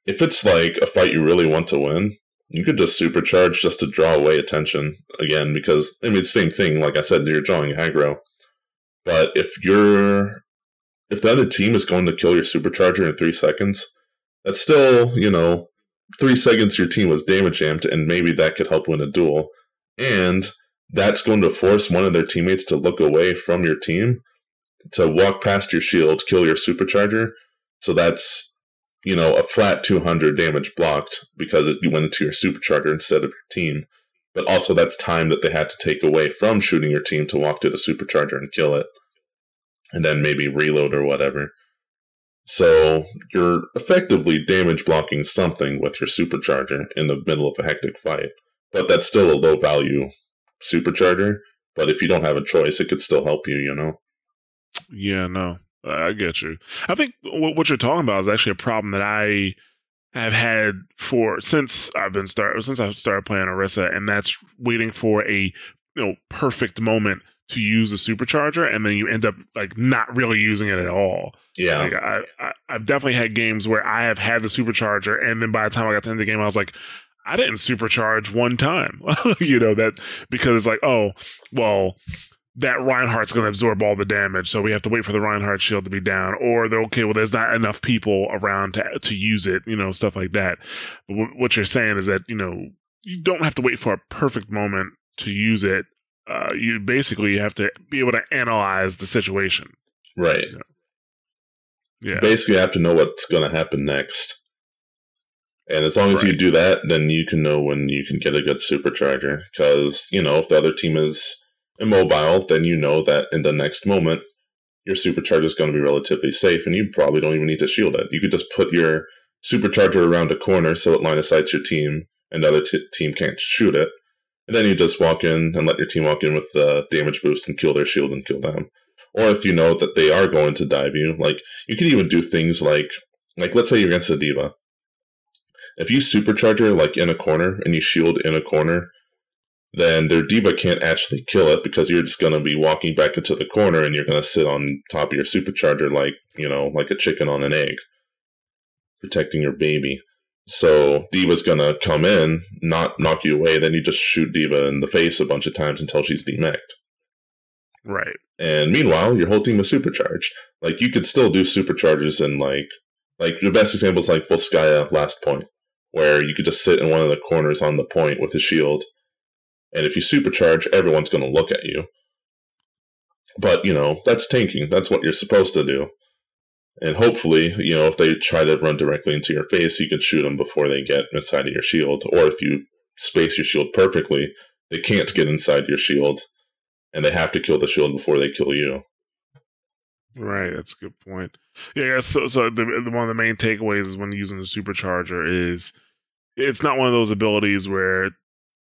if it's like a fight you really want to win, you could just supercharge just to draw away attention again because I mean the same thing. Like I said, you're drawing aggro, but if you're if the other team is going to kill your supercharger in three seconds, that's still you know three seconds your team was damage amped, and maybe that could help win a duel, and that's going to force one of their teammates to look away from your team to walk past your shield, kill your supercharger. So that's you know a flat 200 damage blocked because you went into your supercharger instead of your team. But also that's time that they had to take away from shooting your team to walk to the supercharger and kill it, and then maybe reload or whatever. So you're effectively damage blocking something with your supercharger in the middle of a hectic fight. But that's still a low value supercharger. But if you don't have a choice, it could still help you, you know? Yeah, no, I get you. I think what, you're talking about is actually a problem that I have had for since I've been start since I started playing Orisa, and that's waiting for a you know perfect moment to use the supercharger, and then you end up like not really using it at all. Yeah. Like I, I, I've definitely had games where I have had the supercharger, and then by the time I got to the end of the game, I was like, I didn't supercharge one time. you know that because it's like, oh, well, that Reinhardt's going to absorb all the damage, so we have to wait for the Reinhardt shield to be down, or they're okay. Well, there's not enough people around to to use it, you know, stuff like that. But wh- what you're saying is that you know you don't have to wait for a perfect moment to use it. Uh, you basically have to be able to analyze the situation. Right. Yeah, Basically, you have to know what's going to happen next. And as long as you do that, then you can know when you can get a good supercharger. Because, you know, if the other team is immobile, then you know that in the next moment, your supercharger is going to be relatively safe, and you probably don't even need to shield it. You could just put your supercharger around a corner so it line of sights your team, and the other t- team can't shoot it. And then you just walk in and let your team walk in with the damage boost and kill their shield and kill them. Or if you know that they are going to dive you, like you can even do things like, like let's say you're against a D.Va. If you supercharge her like in a corner and you shield in a corner, then their D.Va can't actually kill it because you're just going to be walking back into the corner and you're going to sit on top of your supercharger like, you know, like a chicken on an egg, protecting your baby. So D.Va's to come in, not knock you away, then you just shoot D.Va in the face a bunch of times until she's demeched. right. And meanwhile, your whole team is supercharged. Like you could still do supercharges in like like the best example is like Volskaya last point, where you could just sit in one of the corners on the point with a shield. And if you supercharge, everyone's gonna look at you. But, you know, that's tanking. That's what you're supposed to do. And hopefully, you know, if they try to run directly into your face, you can shoot them before they get inside of your shield. Or if you space your shield perfectly, they can't get inside your shield and they have to kill the shield before they kill you. Right, that's a good point. Yeah, so so the, one of the main takeaways when using the supercharger is it's not one of those abilities where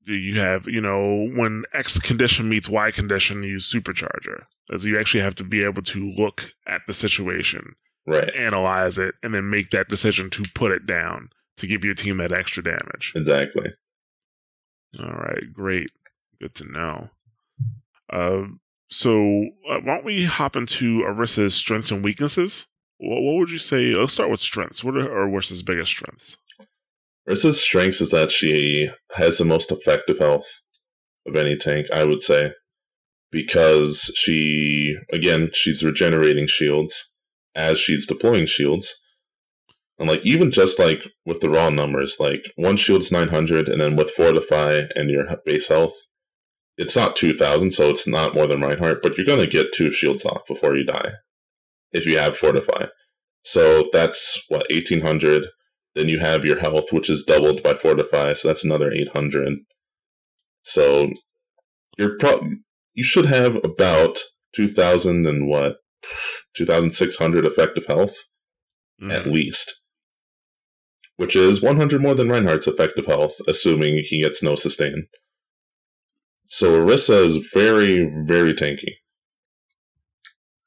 you have you know when X condition meets Y condition, you use supercharger. As you actually have to be able to look at the situation, Right. analyze it, and then make that decision to put it down to give your team that extra damage. Exactly. All right, great, good to know. Uh, so uh, why don't we hop into Orisa's strengths and weaknesses? What, what would you say? Let's start with strengths. What are Orisa's biggest strengths? Rissa's strengths is that she has the most effective health of any tank, I would say. Because she, again, she's regenerating shields as she's deploying shields. And like even just like with the raw numbers, like one shield's 900, and then with Fortify and your base health, it's not 2000, so it's not more than Reinhardt, but you're to get two shields off before you die if you have Fortify. So that's what, 1800. Then you have your health, which is doubled by Fortify, so that's another 800. So you're pro- you should have about 2000 and what? 2600 effective health Mm, at least. which is 100 more than Reinhardt's effective health, assuming he gets no sustain. So Orisa is very, very tanky.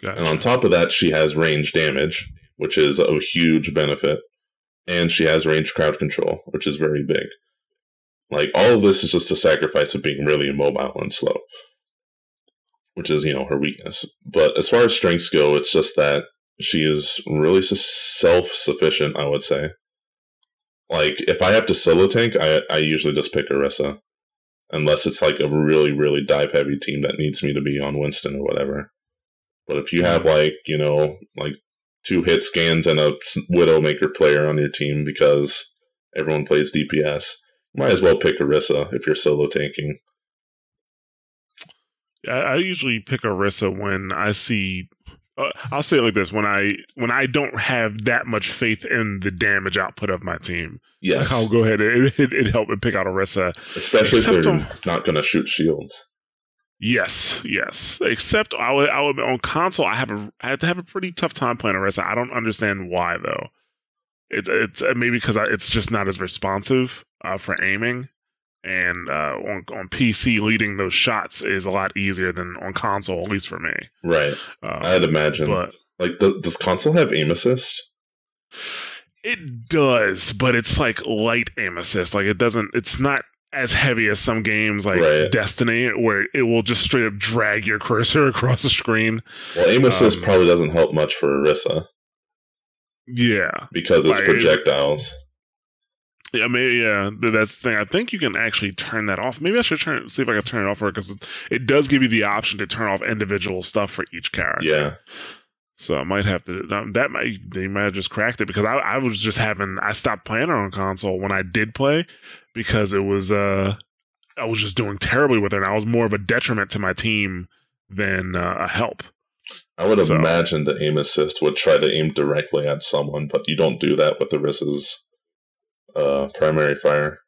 Gotcha. And on top of that, she has range damage, which is a huge benefit. And she has range crowd control, which is very big. Like, all of this is just a sacrifice of being really immobile and slow, which is, you know, her weakness. But as far as strengths go, it's just that she is really self sufficient, I would say. Like, if I have to solo tank, I, I usually just pick Orisa. Unless it's like a really, really dive heavy team that needs me to be on Winston or whatever. But if you have mm-hmm. like, you know, like two hit scans and a Widowmaker player on your team because everyone plays DPS, might as well pick Orisa if you're solo tanking. I, I usually pick Orisa when I see. Uh, I'll say it like this: when I when I don't have that much faith in the damage output of my team, Yes. I'll go ahead and it, it, help and pick out Orisa. Especially if they're on- not going to shoot shields. Yes, yes. Except I would, I would on console. I have a, I have to have a pretty tough time playing Orisa. I don't understand why though. It's it's uh, maybe because it's just not as responsive uh, for aiming, and uh, on on PC leading those shots is a lot easier than on console, at least for me. Right. Uh, I'd imagine. but like, do, does console have aim assist? It does, but it's like light aim assist. Like it doesn't. It's not as heavy as some games like Right. Destiny, where it will just straight up drag your cursor across the screen. Well, aim assist Um, probably doesn't help much for Orisa Yeah, because it's Like, projectiles. Yeah, maybe yeah. That's the thing. I think you can actually turn that off. Maybe I should turn see if I can turn it off for because it, it does give you the option to turn off individual stuff for each character. Yeah. So I might have to. That might they might have just cracked it because I, I was just having. I stopped playing it on console when I did play because it was. uh I was just doing terribly with it. And I was more of a detriment to my team than uh, a help. I would have So- imagined the aim assist would try to aim directly at someone, but you don't do that with Orisa's uh, primary fire.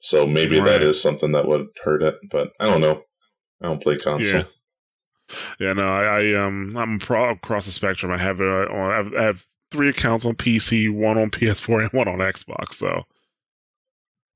So maybe Right. that is something that would hurt it, but I don't know. I don't play console. Yeah. Yeah, no, I, I um, I'm pro- across the spectrum. I have uh, on, I have, I have three accounts on PC, one on PS4, and one on Xbox. So,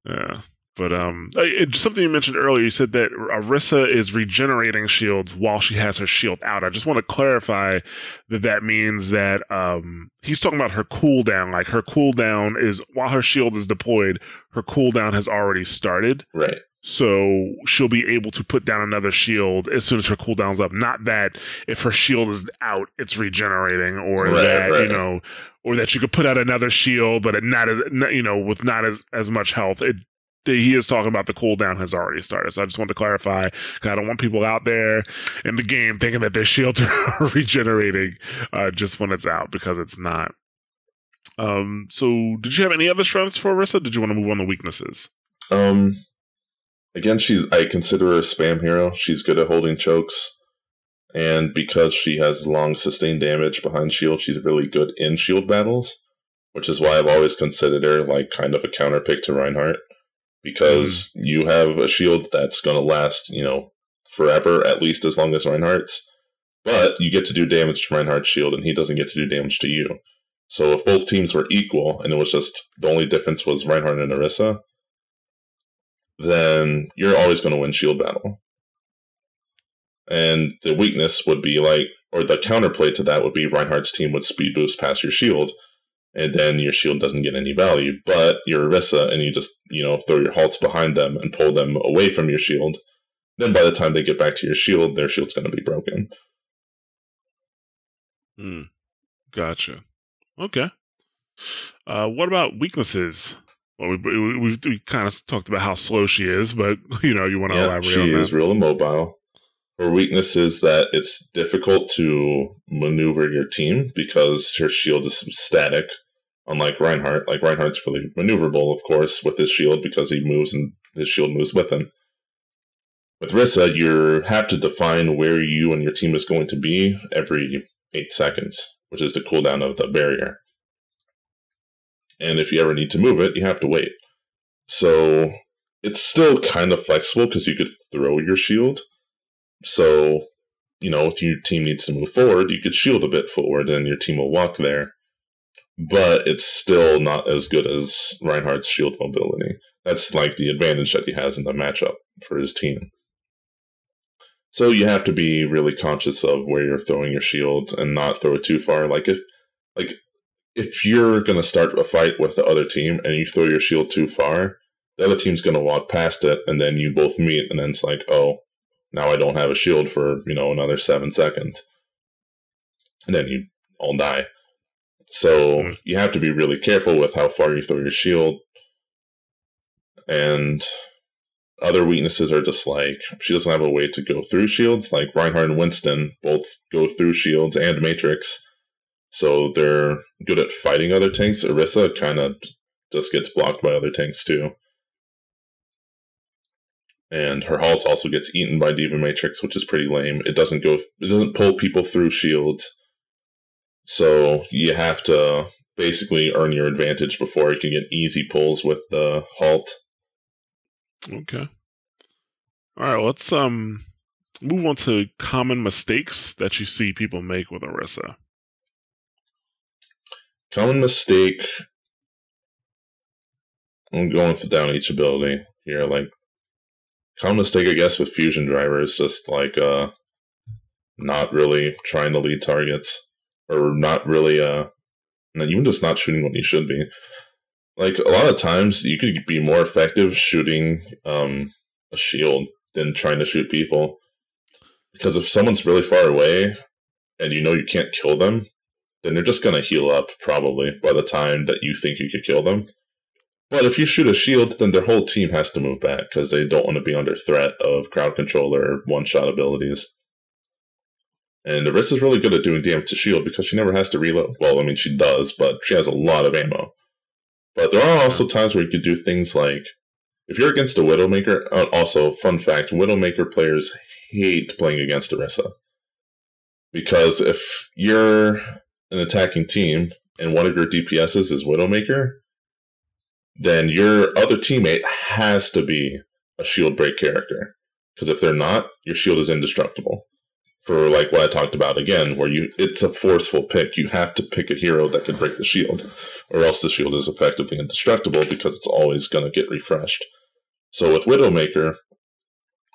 yeah. But um, it, something you mentioned earlier, you said that Orisa is regenerating shields while she has her shield out. I just want to clarify that that means that um, he's talking about her cooldown. Like her cooldown is while her shield is deployed, her cooldown has already started. Right. So she'll be able to put down another shield as soon as her cooldown's up. Not that if her shield is out, it's regenerating, or Right, that right. you know, or that you could put out another shield, but it not as you know with not as as much health. It he is talking about the cooldown has already started. So I just want to clarify. 'cause I don't want people out there in the game thinking that their shields are regenerating uh, just when it's out because it's not. Um. So, did you have any other strengths for Orisa? Did you want to move on to weaknesses? Um, again, she's I consider her a spam hero. She's good at holding chokes, and because she has long sustained damage behind shield, she's really good in shield battles, which is why I've always considered her like kind of a counter pick to Reinhardt, because mm. you have a shield that's going to last, you know, forever, at least as long as Reinhardt's. But you get to do damage to Reinhardt's shield, and he doesn't get to do damage to you. So if both teams were equal, and it was just the only difference was Reinhardt and Orisa, then you're always going to win shield battle. And the weakness would be like, or the counterplay to that would be Reinhardt's team would speed boost past your shield, and then your shield doesn't get any value. But you're Orisa, and you just, you know, throw your halts behind them and pull them away from your shield. Then by the time they get back to your shield, their shield's going to be broken. Hmm. Gotcha. Okay. Uh, what about weaknesses? Well, we, we, we, we kind of talked about how slow she is, but you know, you want to Yeah, elaborate she on is that? real immobile. Her weakness is that it's difficult to maneuver your team because her shield is static, unlike Reinhardt. Like Reinhardt's really maneuverable, of course, with his shield because he moves and his shield moves with him. With Rissa, you have to define where you and your team is going to be every eight seconds, which is the cooldown of the barrier. And if you ever need to move it, you have to wait. So it's still kind of flexible because you could throw your shield. So, you know, if your team needs to move forward, you could shield a bit forward and your team will walk there. But it's still not as good as Reinhardt's shield mobility. That's like the advantage that he has in the matchup for his team. So you have to be really conscious of where you're throwing your shield and not throw it too far. Like if like if you're gonna start a fight with the other team and you throw your shield too far, the other team's gonna walk past it and then you both meet and then it's like, oh, now I don't have a shield for, you know, another seven seconds. And then you all die. So Mm. you have to be really careful with how far you throw your shield. And other weaknesses are just like she doesn't have a way to go through shields. Like Reinhardt and Winston both go through shields and Matrix. So they're good at fighting other tanks. Orisa kind of just gets blocked by other tanks too. And her halt also gets eaten by D.Va Matrix, which is pretty lame. It doesn't go it doesn't pull people through shields. So you have to basically earn your advantage before you can get easy pulls with the halt. Okay. All right, let's um move on to common mistakes that you see people make with Orisa. Common mistake. I'm going th- down each ability here. Like common mistake, I guess, with fusion driver is just like uh, not really trying to lead targets, or not really uh, even just not shooting when you should be. Like a lot of times, you could be more effective shooting um, a shield than trying to shoot people. Because if someone's really far away and you know you can't kill them, then they're just to heal up probably by the time that you think you could kill them. But if you shoot a shield, then their whole team has to move back because they don't want to be under threat of crowd control or one shot abilities. And Orisa's really good at doing damage to shield because she never has to reload. Well, I mean, she does, but she has a lot of ammo. But there are also times where you could do things like if you're against a Widowmaker, uh, also, fun fact Widowmaker players hate playing against Orisa. Because if you're an attacking team and one of your DPSs is Widowmaker, then your other teammate has to be a shield break character. Because if they're not, your shield is indestructible. For like what I talked about again, where you it's a forceful pick. You have to pick a hero that can break the shield, or else the shield is effectively indestructible because it's always going to get refreshed. So with Widowmaker,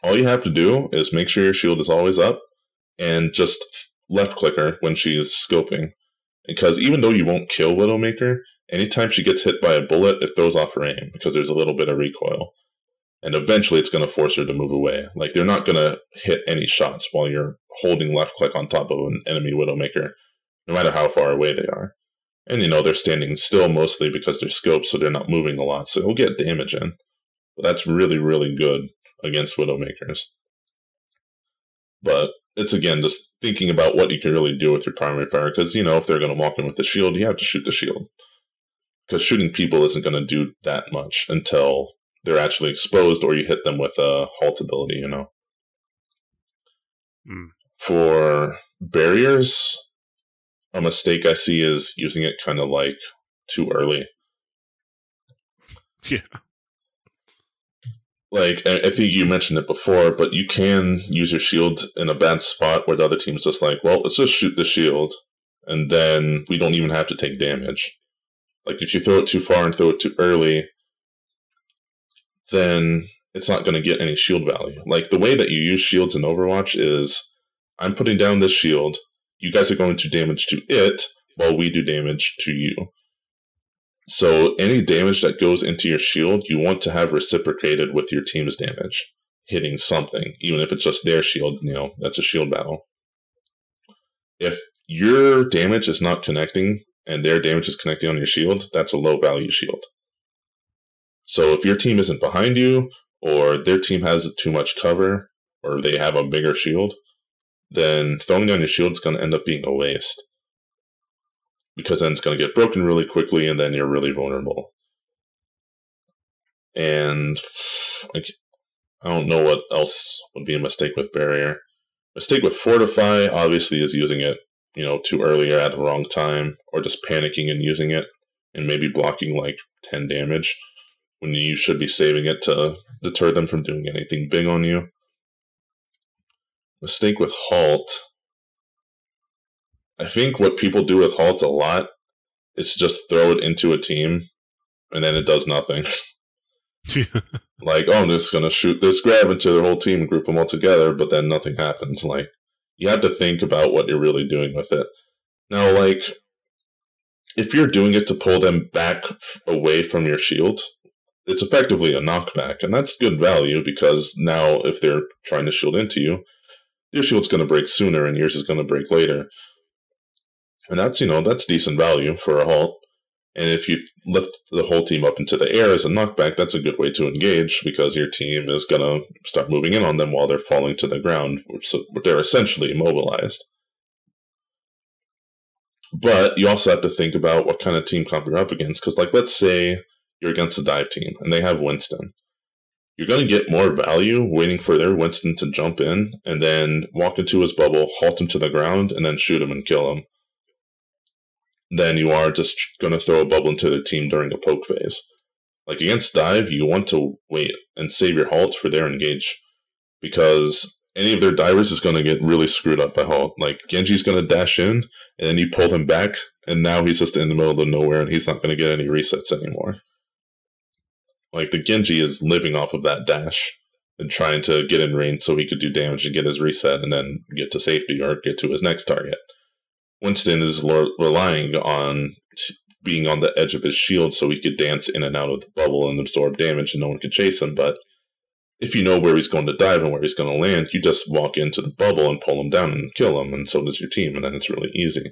all you have to do is make sure your shield is always up and just left click her when she's scoping. Because even though you won't kill Widowmaker, anytime she gets hit by a bullet, it throws off her aim because there's a little bit of recoil. And eventually it's going to force her to move away. Like they're not going to hit any shots while you're holding left click on top of an enemy Widowmaker, no matter how far away they are. And you know, they're standing still mostly because they're scoped, so they're not moving a lot, so it'll get damage in. But that's really, really good against Widowmakers. But it's again just thinking about what you can really do with your primary fire, because you know, if they're going to walk in with the shield, you have to shoot the shield. Because shooting people isn't going to do that much until they're actually exposed or you hit them with a halt ability, you know. Hmm. For barriers, a mistake I see is using it kind of like too early. Yeah. Like I think you mentioned it before, but you can use your shield in a bad spot where the other team's just like, well, let's just shoot the shield, and then we don't even have to take damage. Like if you throw it too far and throw it too early, then it's not going to get any shield value. Like the way that you use shields in Overwatch is I'm putting down this shield, you guys are going to damage to it while we do damage to you. So any damage that goes into your shield, you want to have reciprocated with your team's damage, hitting something, even if it's just their shield, you know, that's a shield battle. If your damage is not connecting and their damage is connecting on your shield, that's a low value shield. So if your team isn't behind you, or their team has too much cover, or they have a bigger shield, then throwing down your shield is going to end up being a waste. Because then it's going to get broken really quickly, and then you're really vulnerable. And like, I don't know what else would be a mistake with barrier. Mistake with fortify obviously is using it, you know, too early or at the wrong time, or just panicking and using it, and maybe blocking like ten damage when you should be saving it to deter them from doing anything big on you. Mistake with halt. I think what people do with halt a lot is just throw it into a team, and then it does nothing. like, oh, I'm just gonna shoot this grab into their whole team and group them all together, but then nothing happens. Like, you have to think about what you're really doing with it. Now, like, if you're doing it to pull them back f- away from your shield, it's effectively a knockback, and that's good value because now if they're trying to shield into you, your shield's going to break sooner and yours is going to break later. And that's, you know, that's decent value for a halt. And if you lift the whole team up into the air as a knockback, that's a good way to engage because your team is going to start moving in on them while they're falling to the ground. So they're essentially immobilized. But you also have to think about what kind of team comp you're up against. Because, like, let's say you're against the dive team and they have Winston. You're going to get more value waiting for their Winston to jump in and then walk into his bubble, halt him to the ground, and then shoot him and kill him than you are just going to throw a bubble into their team during a poke phase. Like against dive, you want to wait and save your halt for their engage because any of their divers is going to get really screwed up by halt. Like Genji's going to dash in and then you pull him back, and now he's just in the middle of nowhere and he's not going to get any resets anymore. Like the Genji is living off of that dash and trying to get in range so he could do damage and get his reset and then get to safety or get to his next target. Winston is l- relying on being on the edge of his shield so he could dance in and out of the bubble and absorb damage and no one could chase him. But if you know where he's going to dive and where he's going to land, you just walk into the bubble and pull him down and kill him, and so does your team, and then it's really easy.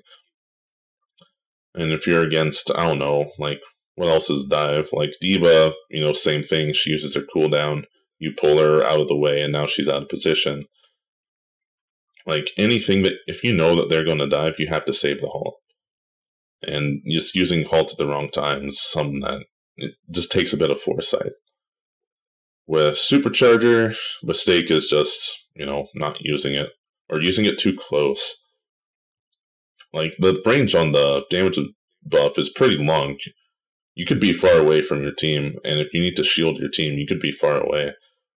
And if you're against, I don't know, like, what else is dive? Like D.Va, you know, same thing. She uses her cooldown. You pull her out of the way, and now she's out of position. Like anything that, if you know that they're going to dive, you have to save the halt. And just using halt at the wrong time is something that it just takes a bit of foresight. With supercharger, mistake is just you know not using it or using it too close. Like the range on the damage buff is pretty long. You could be far away from your team, and if you need to shield your team, you could be far away.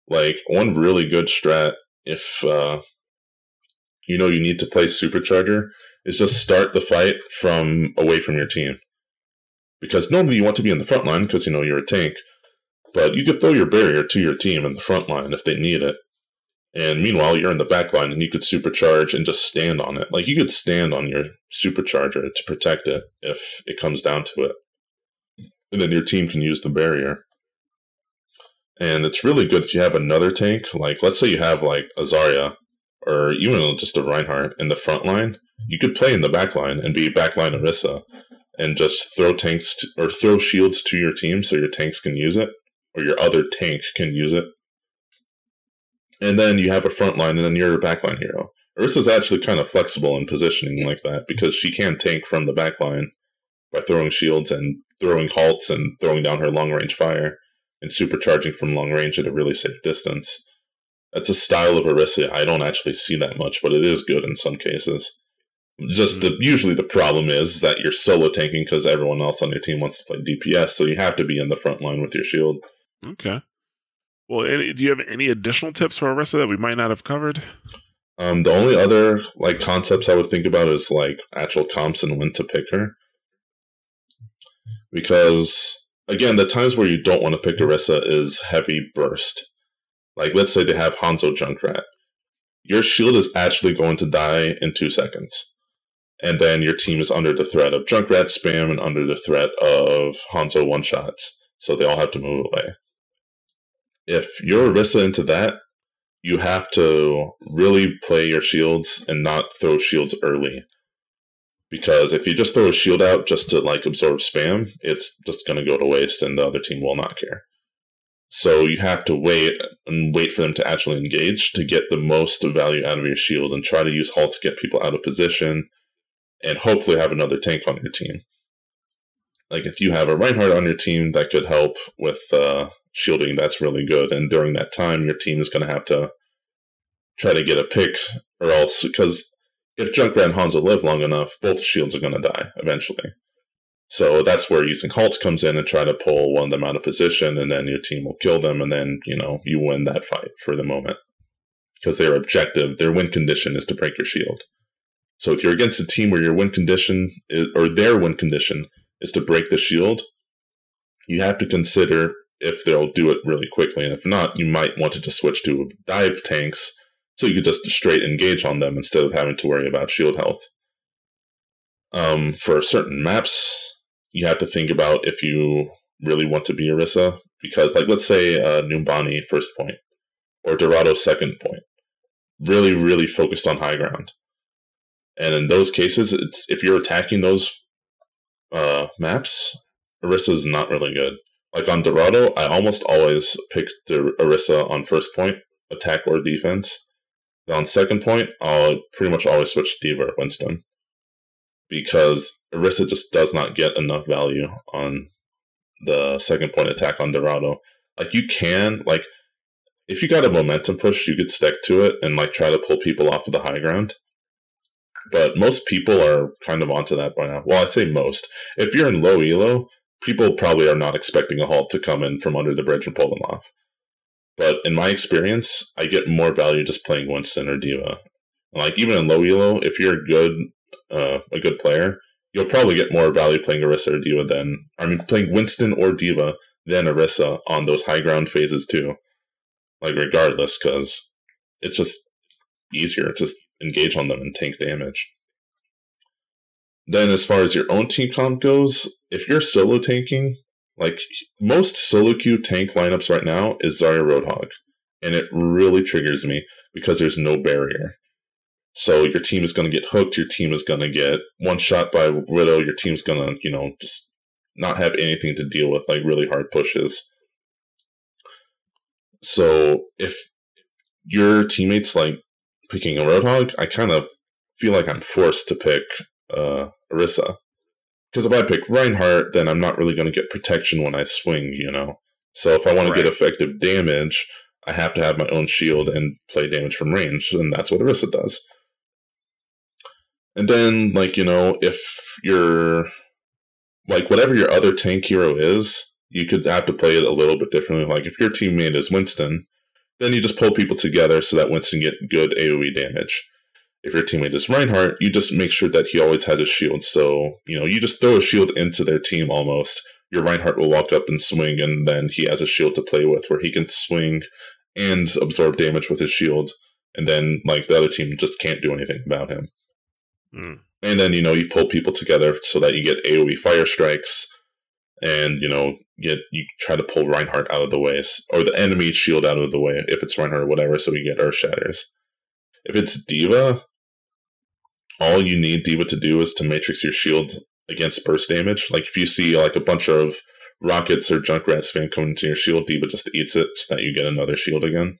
Like one really good strat, if uh, you know you need to play supercharger, is just start the fight from away from your team. Because normally you want to be in the front line because you know you're a tank, but you could throw your barrier to your team in the front line if they need it. And meanwhile, you're in the back line and you could supercharge and just stand on it. Like you could stand on your supercharger to protect it if it comes down to it. And then your team can use the barrier. And it's really good if you have another tank. Like, let's say you have like a Zarya or even just a Reinhardt in the front line. You could play in the back line and be backline Orisa and just throw tanks to, or throw shields to your team so your tanks can use it or your other tank can use it. And then you have a front line and then you're a backline hero. Orisa's actually kind of flexible in positioning like that because she can tank from the back line by throwing shields and throwing halts and throwing down her long range fire and supercharging from long range at a really safe distance. That's a style of Orisa I don't actually see that much, but it is good in some cases. Just the, usually the problem is that you're solo tanking because everyone else on your team wants to play DPS, so you have to be in the front line with your shield. Okay. Well, any, do you have any additional tips for Orisa that we might not have covered? Um, the only other like concepts I would think about is like actual comps and when to pick her. Because again, the times where you don't want to pick Orisa is heavy burst. Like let's say they have Hanzo Junkrat. Your shield is actually going to die in two seconds. And then your team is under the threat of Junkrat spam and under the threat of Hanzo one shots. So they all have to move away. If you're Orisa into that, you have to really play your shields and not throw shields early. Because if you just throw a shield out just to like absorb spam, it's just going to go to waste and the other team will not care. So you have to wait and wait for them to actually engage to get the most value out of your shield and try to use halt to get people out of position and hopefully have another tank on your team. Like if you have a Reinhardt on your team that could help with uh, shielding, that's really good. And during that time, your team is going to have to try to get a pick, or else because if Junkrat and Hanzo live long enough, both shields are going to die eventually. So that's where using halt comes in and try to pull one of them out of position, and then your team will kill them, and then you know you win that fight for the moment because their objective, their win condition, is to break your shield. So if you're against a team where your win condition is, or their win condition is to break the shield, you have to consider if they'll do it really quickly. And if not, you might want to just switch to dive tanks so you could just straight engage on them instead of having to worry about shield health. Um, for certain maps, you have to think about if you really want to be Orisa, because, like, let's say uh, Numbani first point or Dorado second point, really, really focused on high ground. And in those cases, it's if you're attacking those uh, maps, Orisa is not really good. Like on Dorado, I almost always pick Orisa on first point, attack or defense. On second point, I'll pretty much always switch D.Va or Winston because Orisa just does not get enough value on the second point attack on Dorado. Like you can like if you got a momentum push, you could stick to it and like try to pull people off of the high ground. But most people are kind of onto that by now. Well, I say most. If you're in low elo, people probably are not expecting a halt to come in from under the bridge and pull them off. But in my experience, I get more value just playing Winston or D.Va. Like even in low elo, if you're a good uh, a good player, you'll probably get more value playing Orisa or D.Va than I mean playing Winston or D.Va than Orisa on those high ground phases too. Like regardless, because it's just easier to engage on them and tank damage. Then, as far as your own team comp goes, if you're solo tanking, like most solo queue tank lineups right now is Zarya Roadhog, and it really triggers me because there's no barrier. So your team is going to get hooked. Your team is going to get one shot by Widow. Your team's going to, you know, just not have anything to deal with, like really hard pushes. So if your teammates like picking a Roadhog, I kind of feel like I'm forced to pick uh, Orisa. Because if I pick Reinhardt, then I'm not really going to get protection when I swing, you know? So if I want to get effective damage, I have to have my own shield and play damage from range, and that's what Orisa does. And then, like, you know, if you're like whatever your other tank hero is, you could have to play it a little bit differently. Like if your teammate is Winston, then you just pull people together so that Winston get good AoE damage. If your teammate is Reinhardt, you just make sure that he always has a shield. So, you know, you just throw a shield into their team almost. Your Reinhardt will walk up and swing, and then he has a shield to play with where he can swing and absorb damage with his shield. And then, like, the other team just can't do anything about him. Mm. And then, you know, you pull people together so that you get AoE fire strikes and, you know, get you try to pull Reinhardt out of the way or the enemy shield out of the way if it's Reinhardt or whatever, so we get Earth Shatters. If it's D.Va, all you need D.Va to do is to matrix your shield against burst damage. Like if you see like a bunch of rockets or Junkrat spam coming into your shield, D.Va just eats it so that you get another shield again.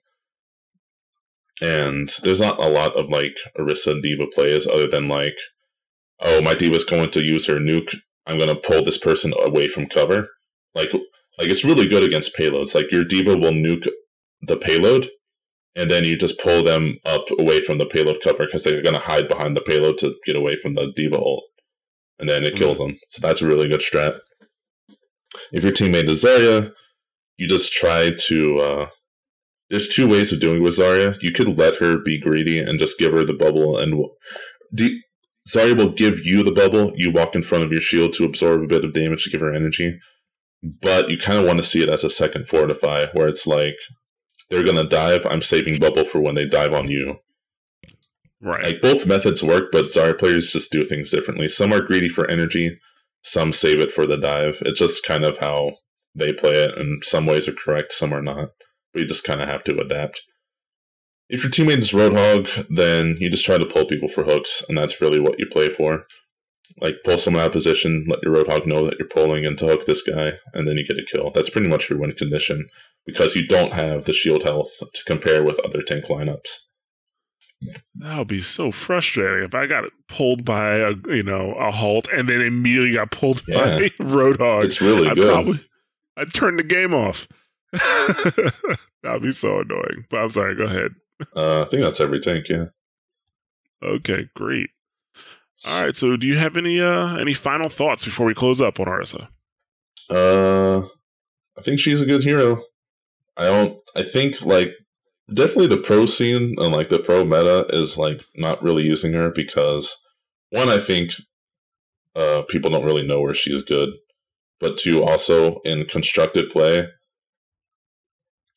And there's not a lot of like Orisa D.Va plays other than like, oh, my D.Va's going to use her nuke. I'm going to pull this person away from cover. Like, like it's really good against payloads. Like your D.Va will nuke the payload, and then you just pull them up away from the payload cover because they're going to hide behind the payload to get away from the D.Va ult, and then it kills them. So that's a really good strat. If your teammate is Zarya, you just try to. Uh, there's two ways of doing it with Zarya. You could let her be greedy and just give her the bubble, and w- Zarya will give you the bubble. You walk in front of your shield to absorb a bit of damage to give her energy. But you kind of want to see it as a second fortify, where it's like they're gonna dive. I'm saving bubble for when they dive on you. Right. Like both methods work, but Zarya players just do things differently. Some are greedy for energy, some save it for the dive. It's just kind of how they play it, and some ways are correct, some are not. But you just kind of have to adapt. If your teammate is Roadhog, then you just try to pull people for hooks, and that's really what you play for. Like pull someone out of position, let your Roadhog know that you're pulling and to hook this guy, and then you get a kill. That's pretty much your win condition because you don't have the shield health to compare with other tank lineups. That would be so frustrating if I got pulled by a you know a halt and then immediately got pulled Yeah. by Roadhog. It's really I'd good. probably I'd turn the game off. That'd be so annoying. But I'm sorry. Go ahead. Uh, I think that's every tank, yeah. Okay, great. All right. So, do you have any uh any final thoughts before we close up on Orisa? Uh, I think she's a good hero. I don't. I think like definitely the pro scene and like the pro meta is like not really using her because one, I think uh, people don't really know where she is good. But two, also in constructed play,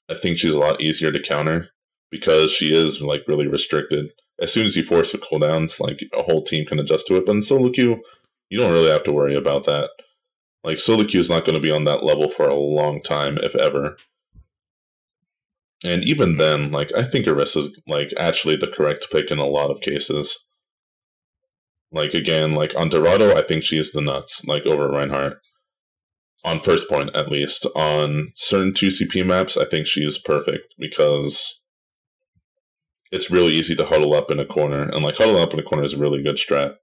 I think she's a lot easier to counter because she is like really restricted. As soon as you force the cooldowns, like a whole team can adjust to it. But in solo queue, you don't really have to worry about that. Like solo queue is not going to be on that level for a long time, if ever. And even then, like I think Orisa's like actually the correct pick in a lot of cases. Like again, like on Dorado, I think she is the nuts, like over Reinhardt. On first point, at least. On certain 2CP maps, I think she is perfect because it's really easy to huddle up in a corner. And like huddling up in a corner is a really good strat.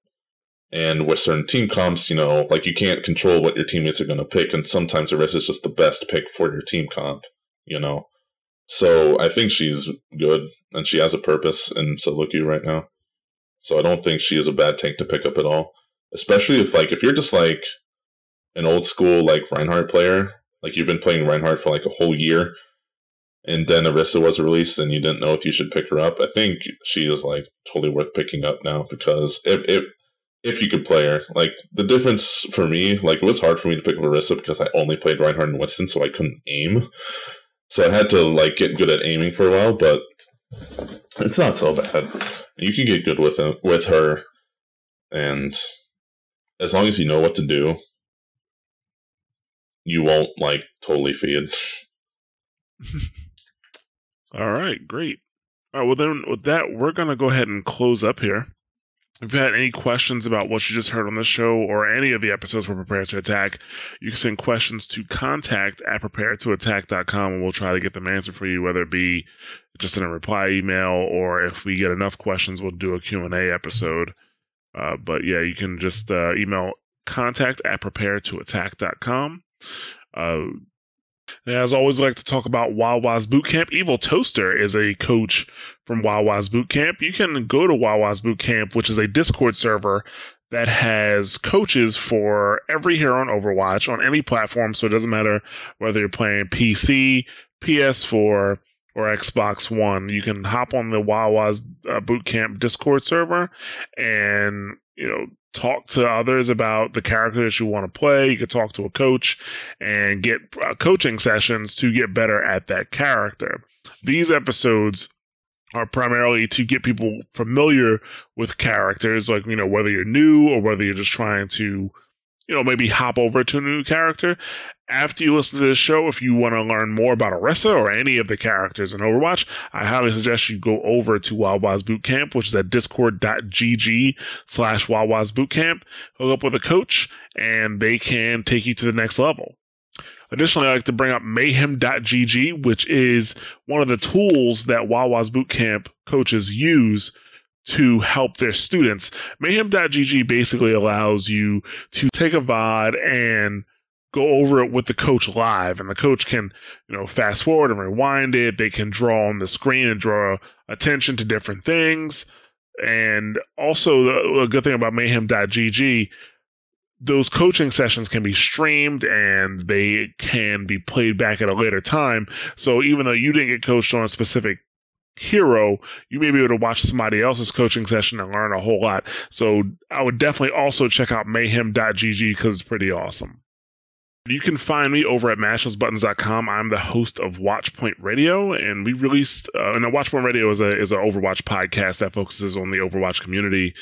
And with certain team comps, you know, like you can't control what your teammates are going to pick. And sometimes the Orisa is just the best pick for your team comp, you know? So I think she's good and she has a purpose in queue right now. So I don't think she is a bad tank to pick up at all. Especially if like if you're just like an old school like Reinhardt player, like you've been playing Reinhardt for like a whole year, and then Orisa was released and you didn't know if you should pick her up. I think she is like totally worth picking up now because if if if you could play her, like the difference for me, like it was hard for me to pick up Orisa because I only played Reinhardt and Winston, so I couldn't aim. So I had to like get good at aiming for a while, but it's not so bad. You can get good with it, with her, and as long as you know what to do, you won't like totally feed. All right, great. All right, well then with that, we're gonna go ahead and close up here. If you had any questions about what you just heard on the show or any of the episodes for Prepare to Attack, you can send questions to contact at preparetoattack.com and we'll try to get them answered for you, whether it be just in a reply email or if we get enough questions, we'll do a Q&A episode. Uh, but yeah, you can just uh, email contact at preparetoattack.com. Uh, and as always, like to talk about Wawa's Bootcamp. Evil Toaster is a coach from Wawa's Bootcamp. You can go to Wawa's Bootcamp, which is a Discord server that has coaches for every hero on Overwatch on any platform. So it doesn't matter whether you're playing PC, PS4, or Xbox One. You can hop on the Wawa's uh, Bootcamp Discord server and, you know, talk to others about the character that you want to play. You could talk to a coach and get uh, coaching sessions to get better at that character. These episodes are primarily to get people familiar with characters, like, you know, whether you're new or whether you're just trying to, you know, maybe hop over to a new character. After you listen to this show, if you want to learn more about Orisa or any of the characters in Overwatch, I highly suggest you go over to Wawa's Bootcamp, which is at discord.gg slash Wawa's Bootcamp. Hook up with a coach and they can take you to the next level. Additionally, I like to bring up mayhem.gg, which is one of the tools that Wawa's Bootcamp coaches use to help their students. Mayhem.gg basically allows you to take a VOD and go over it with the coach live and the coach can you know fast forward and rewind it they can draw on the screen and draw attention to different things and also a good thing about mayhem.gg those coaching sessions can be streamed and they can be played back at a later time so even though you didn't get coached on a specific hero, you may be able to watch somebody else's coaching session and learn a whole lot. So I would definitely also check out mayhem.gg because it's pretty awesome. You can find me over at mashthosebuttons.com. I'm the host of Watchpoint Radio, and we released, uh, and Watchpoint Radio is a is an Overwatch podcast that focuses on the Overwatch community.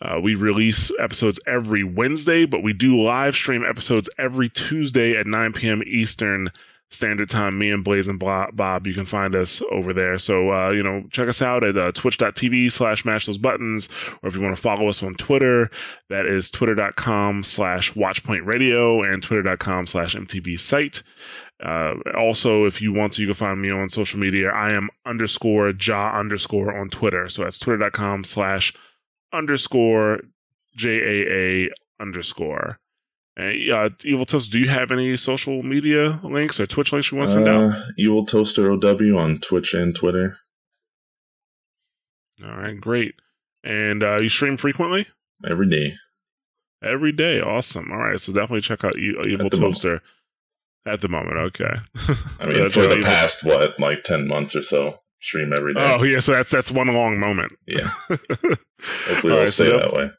Uh, we release episodes every Wednesday, but we do live stream episodes every Tuesday at 9 p.m. Eastern Standard Time. Me and Blaze and Bob, you can find us over there. So, uh, you know, check us out at uh, twitch.tv slash mash those buttons, or if you want to follow us on Twitter, that is twitter.com slash watchpoint radio and twitter.com slash mtb site. Uh, also, if you want to, you can find me on social media. I am underscore jaw underscore on Twitter. So that's twitter.com slash underscore J A A underscore. And, uh, Evil Toast, do you have any social media links or Twitch links you want to send out? Uh, Evil Toaster OW on Twitch and Twitter. All right, great. And uh, you stream frequently? Every day. Every day. Awesome. All right, so definitely check out E- Evil the Toaster. At the moment, okay. I mean, for the Evil- past, what, like 10 months or so, stream every day. Oh, yeah, so that's that's one long moment. Yeah. Hopefully it'll right, stay that- that way.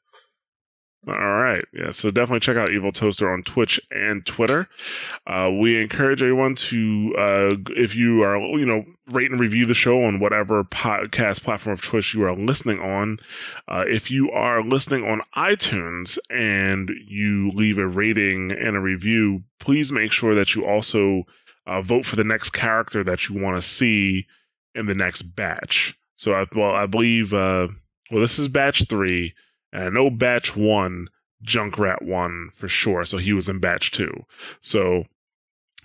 All right. Yeah. So definitely check out Evil Toaster on Twitch and Twitter. Uh, we encourage everyone to, uh, if you are, you know, rate and review the show on whatever podcast platform of choice you are listening on. Uh, if you are listening on iTunes and you leave a rating and a review, please make sure that you also uh, vote for the next character that you want to see in the next batch. So, I, well, I believe, uh, well, this is batch three. And know batch one, Junkrat one for sure. So he was in batch two. So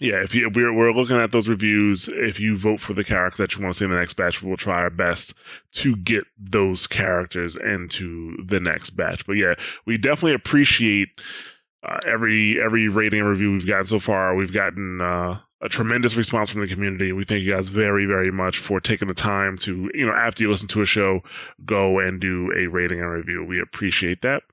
yeah, if you we're we're looking at those reviews, if you vote for the character that you want to see in the next batch, we'll try our best to get those characters into the next batch. But yeah, we definitely appreciate uh, every every rating and review we've gotten so far. We've gotten uh, a tremendous response from the community. We thank you guys very, very much for taking the time to, you know, after you listen to a show, go and do a rating and review. We appreciate that.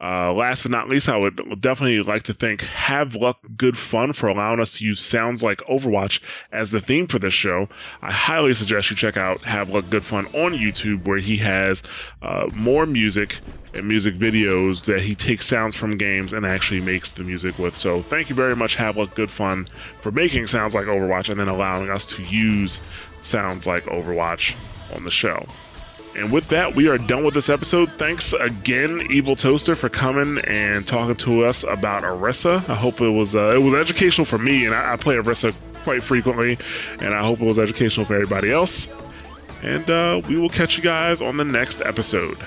Uh, last but not least, I would definitely like to thank Have Luck Good Fun for allowing us to use sounds like Overwatch as the theme for this show. I highly suggest you check out Have Luck Good Fun on YouTube, where he has uh, more music and music videos that he takes sounds from games and actually makes the music with. So thank you very much, Have Luck Good Fun, for making sounds like Overwatch and then allowing us to use sounds like Overwatch on the show. And with that, we are done with this episode. Thanks again, Evil Toaster, for coming and talking to us about Orisa. I hope it was uh, it was educational for me, and I, I play Orisa quite frequently, and I hope it was educational for everybody else. And uh, we will catch you guys on the next episode.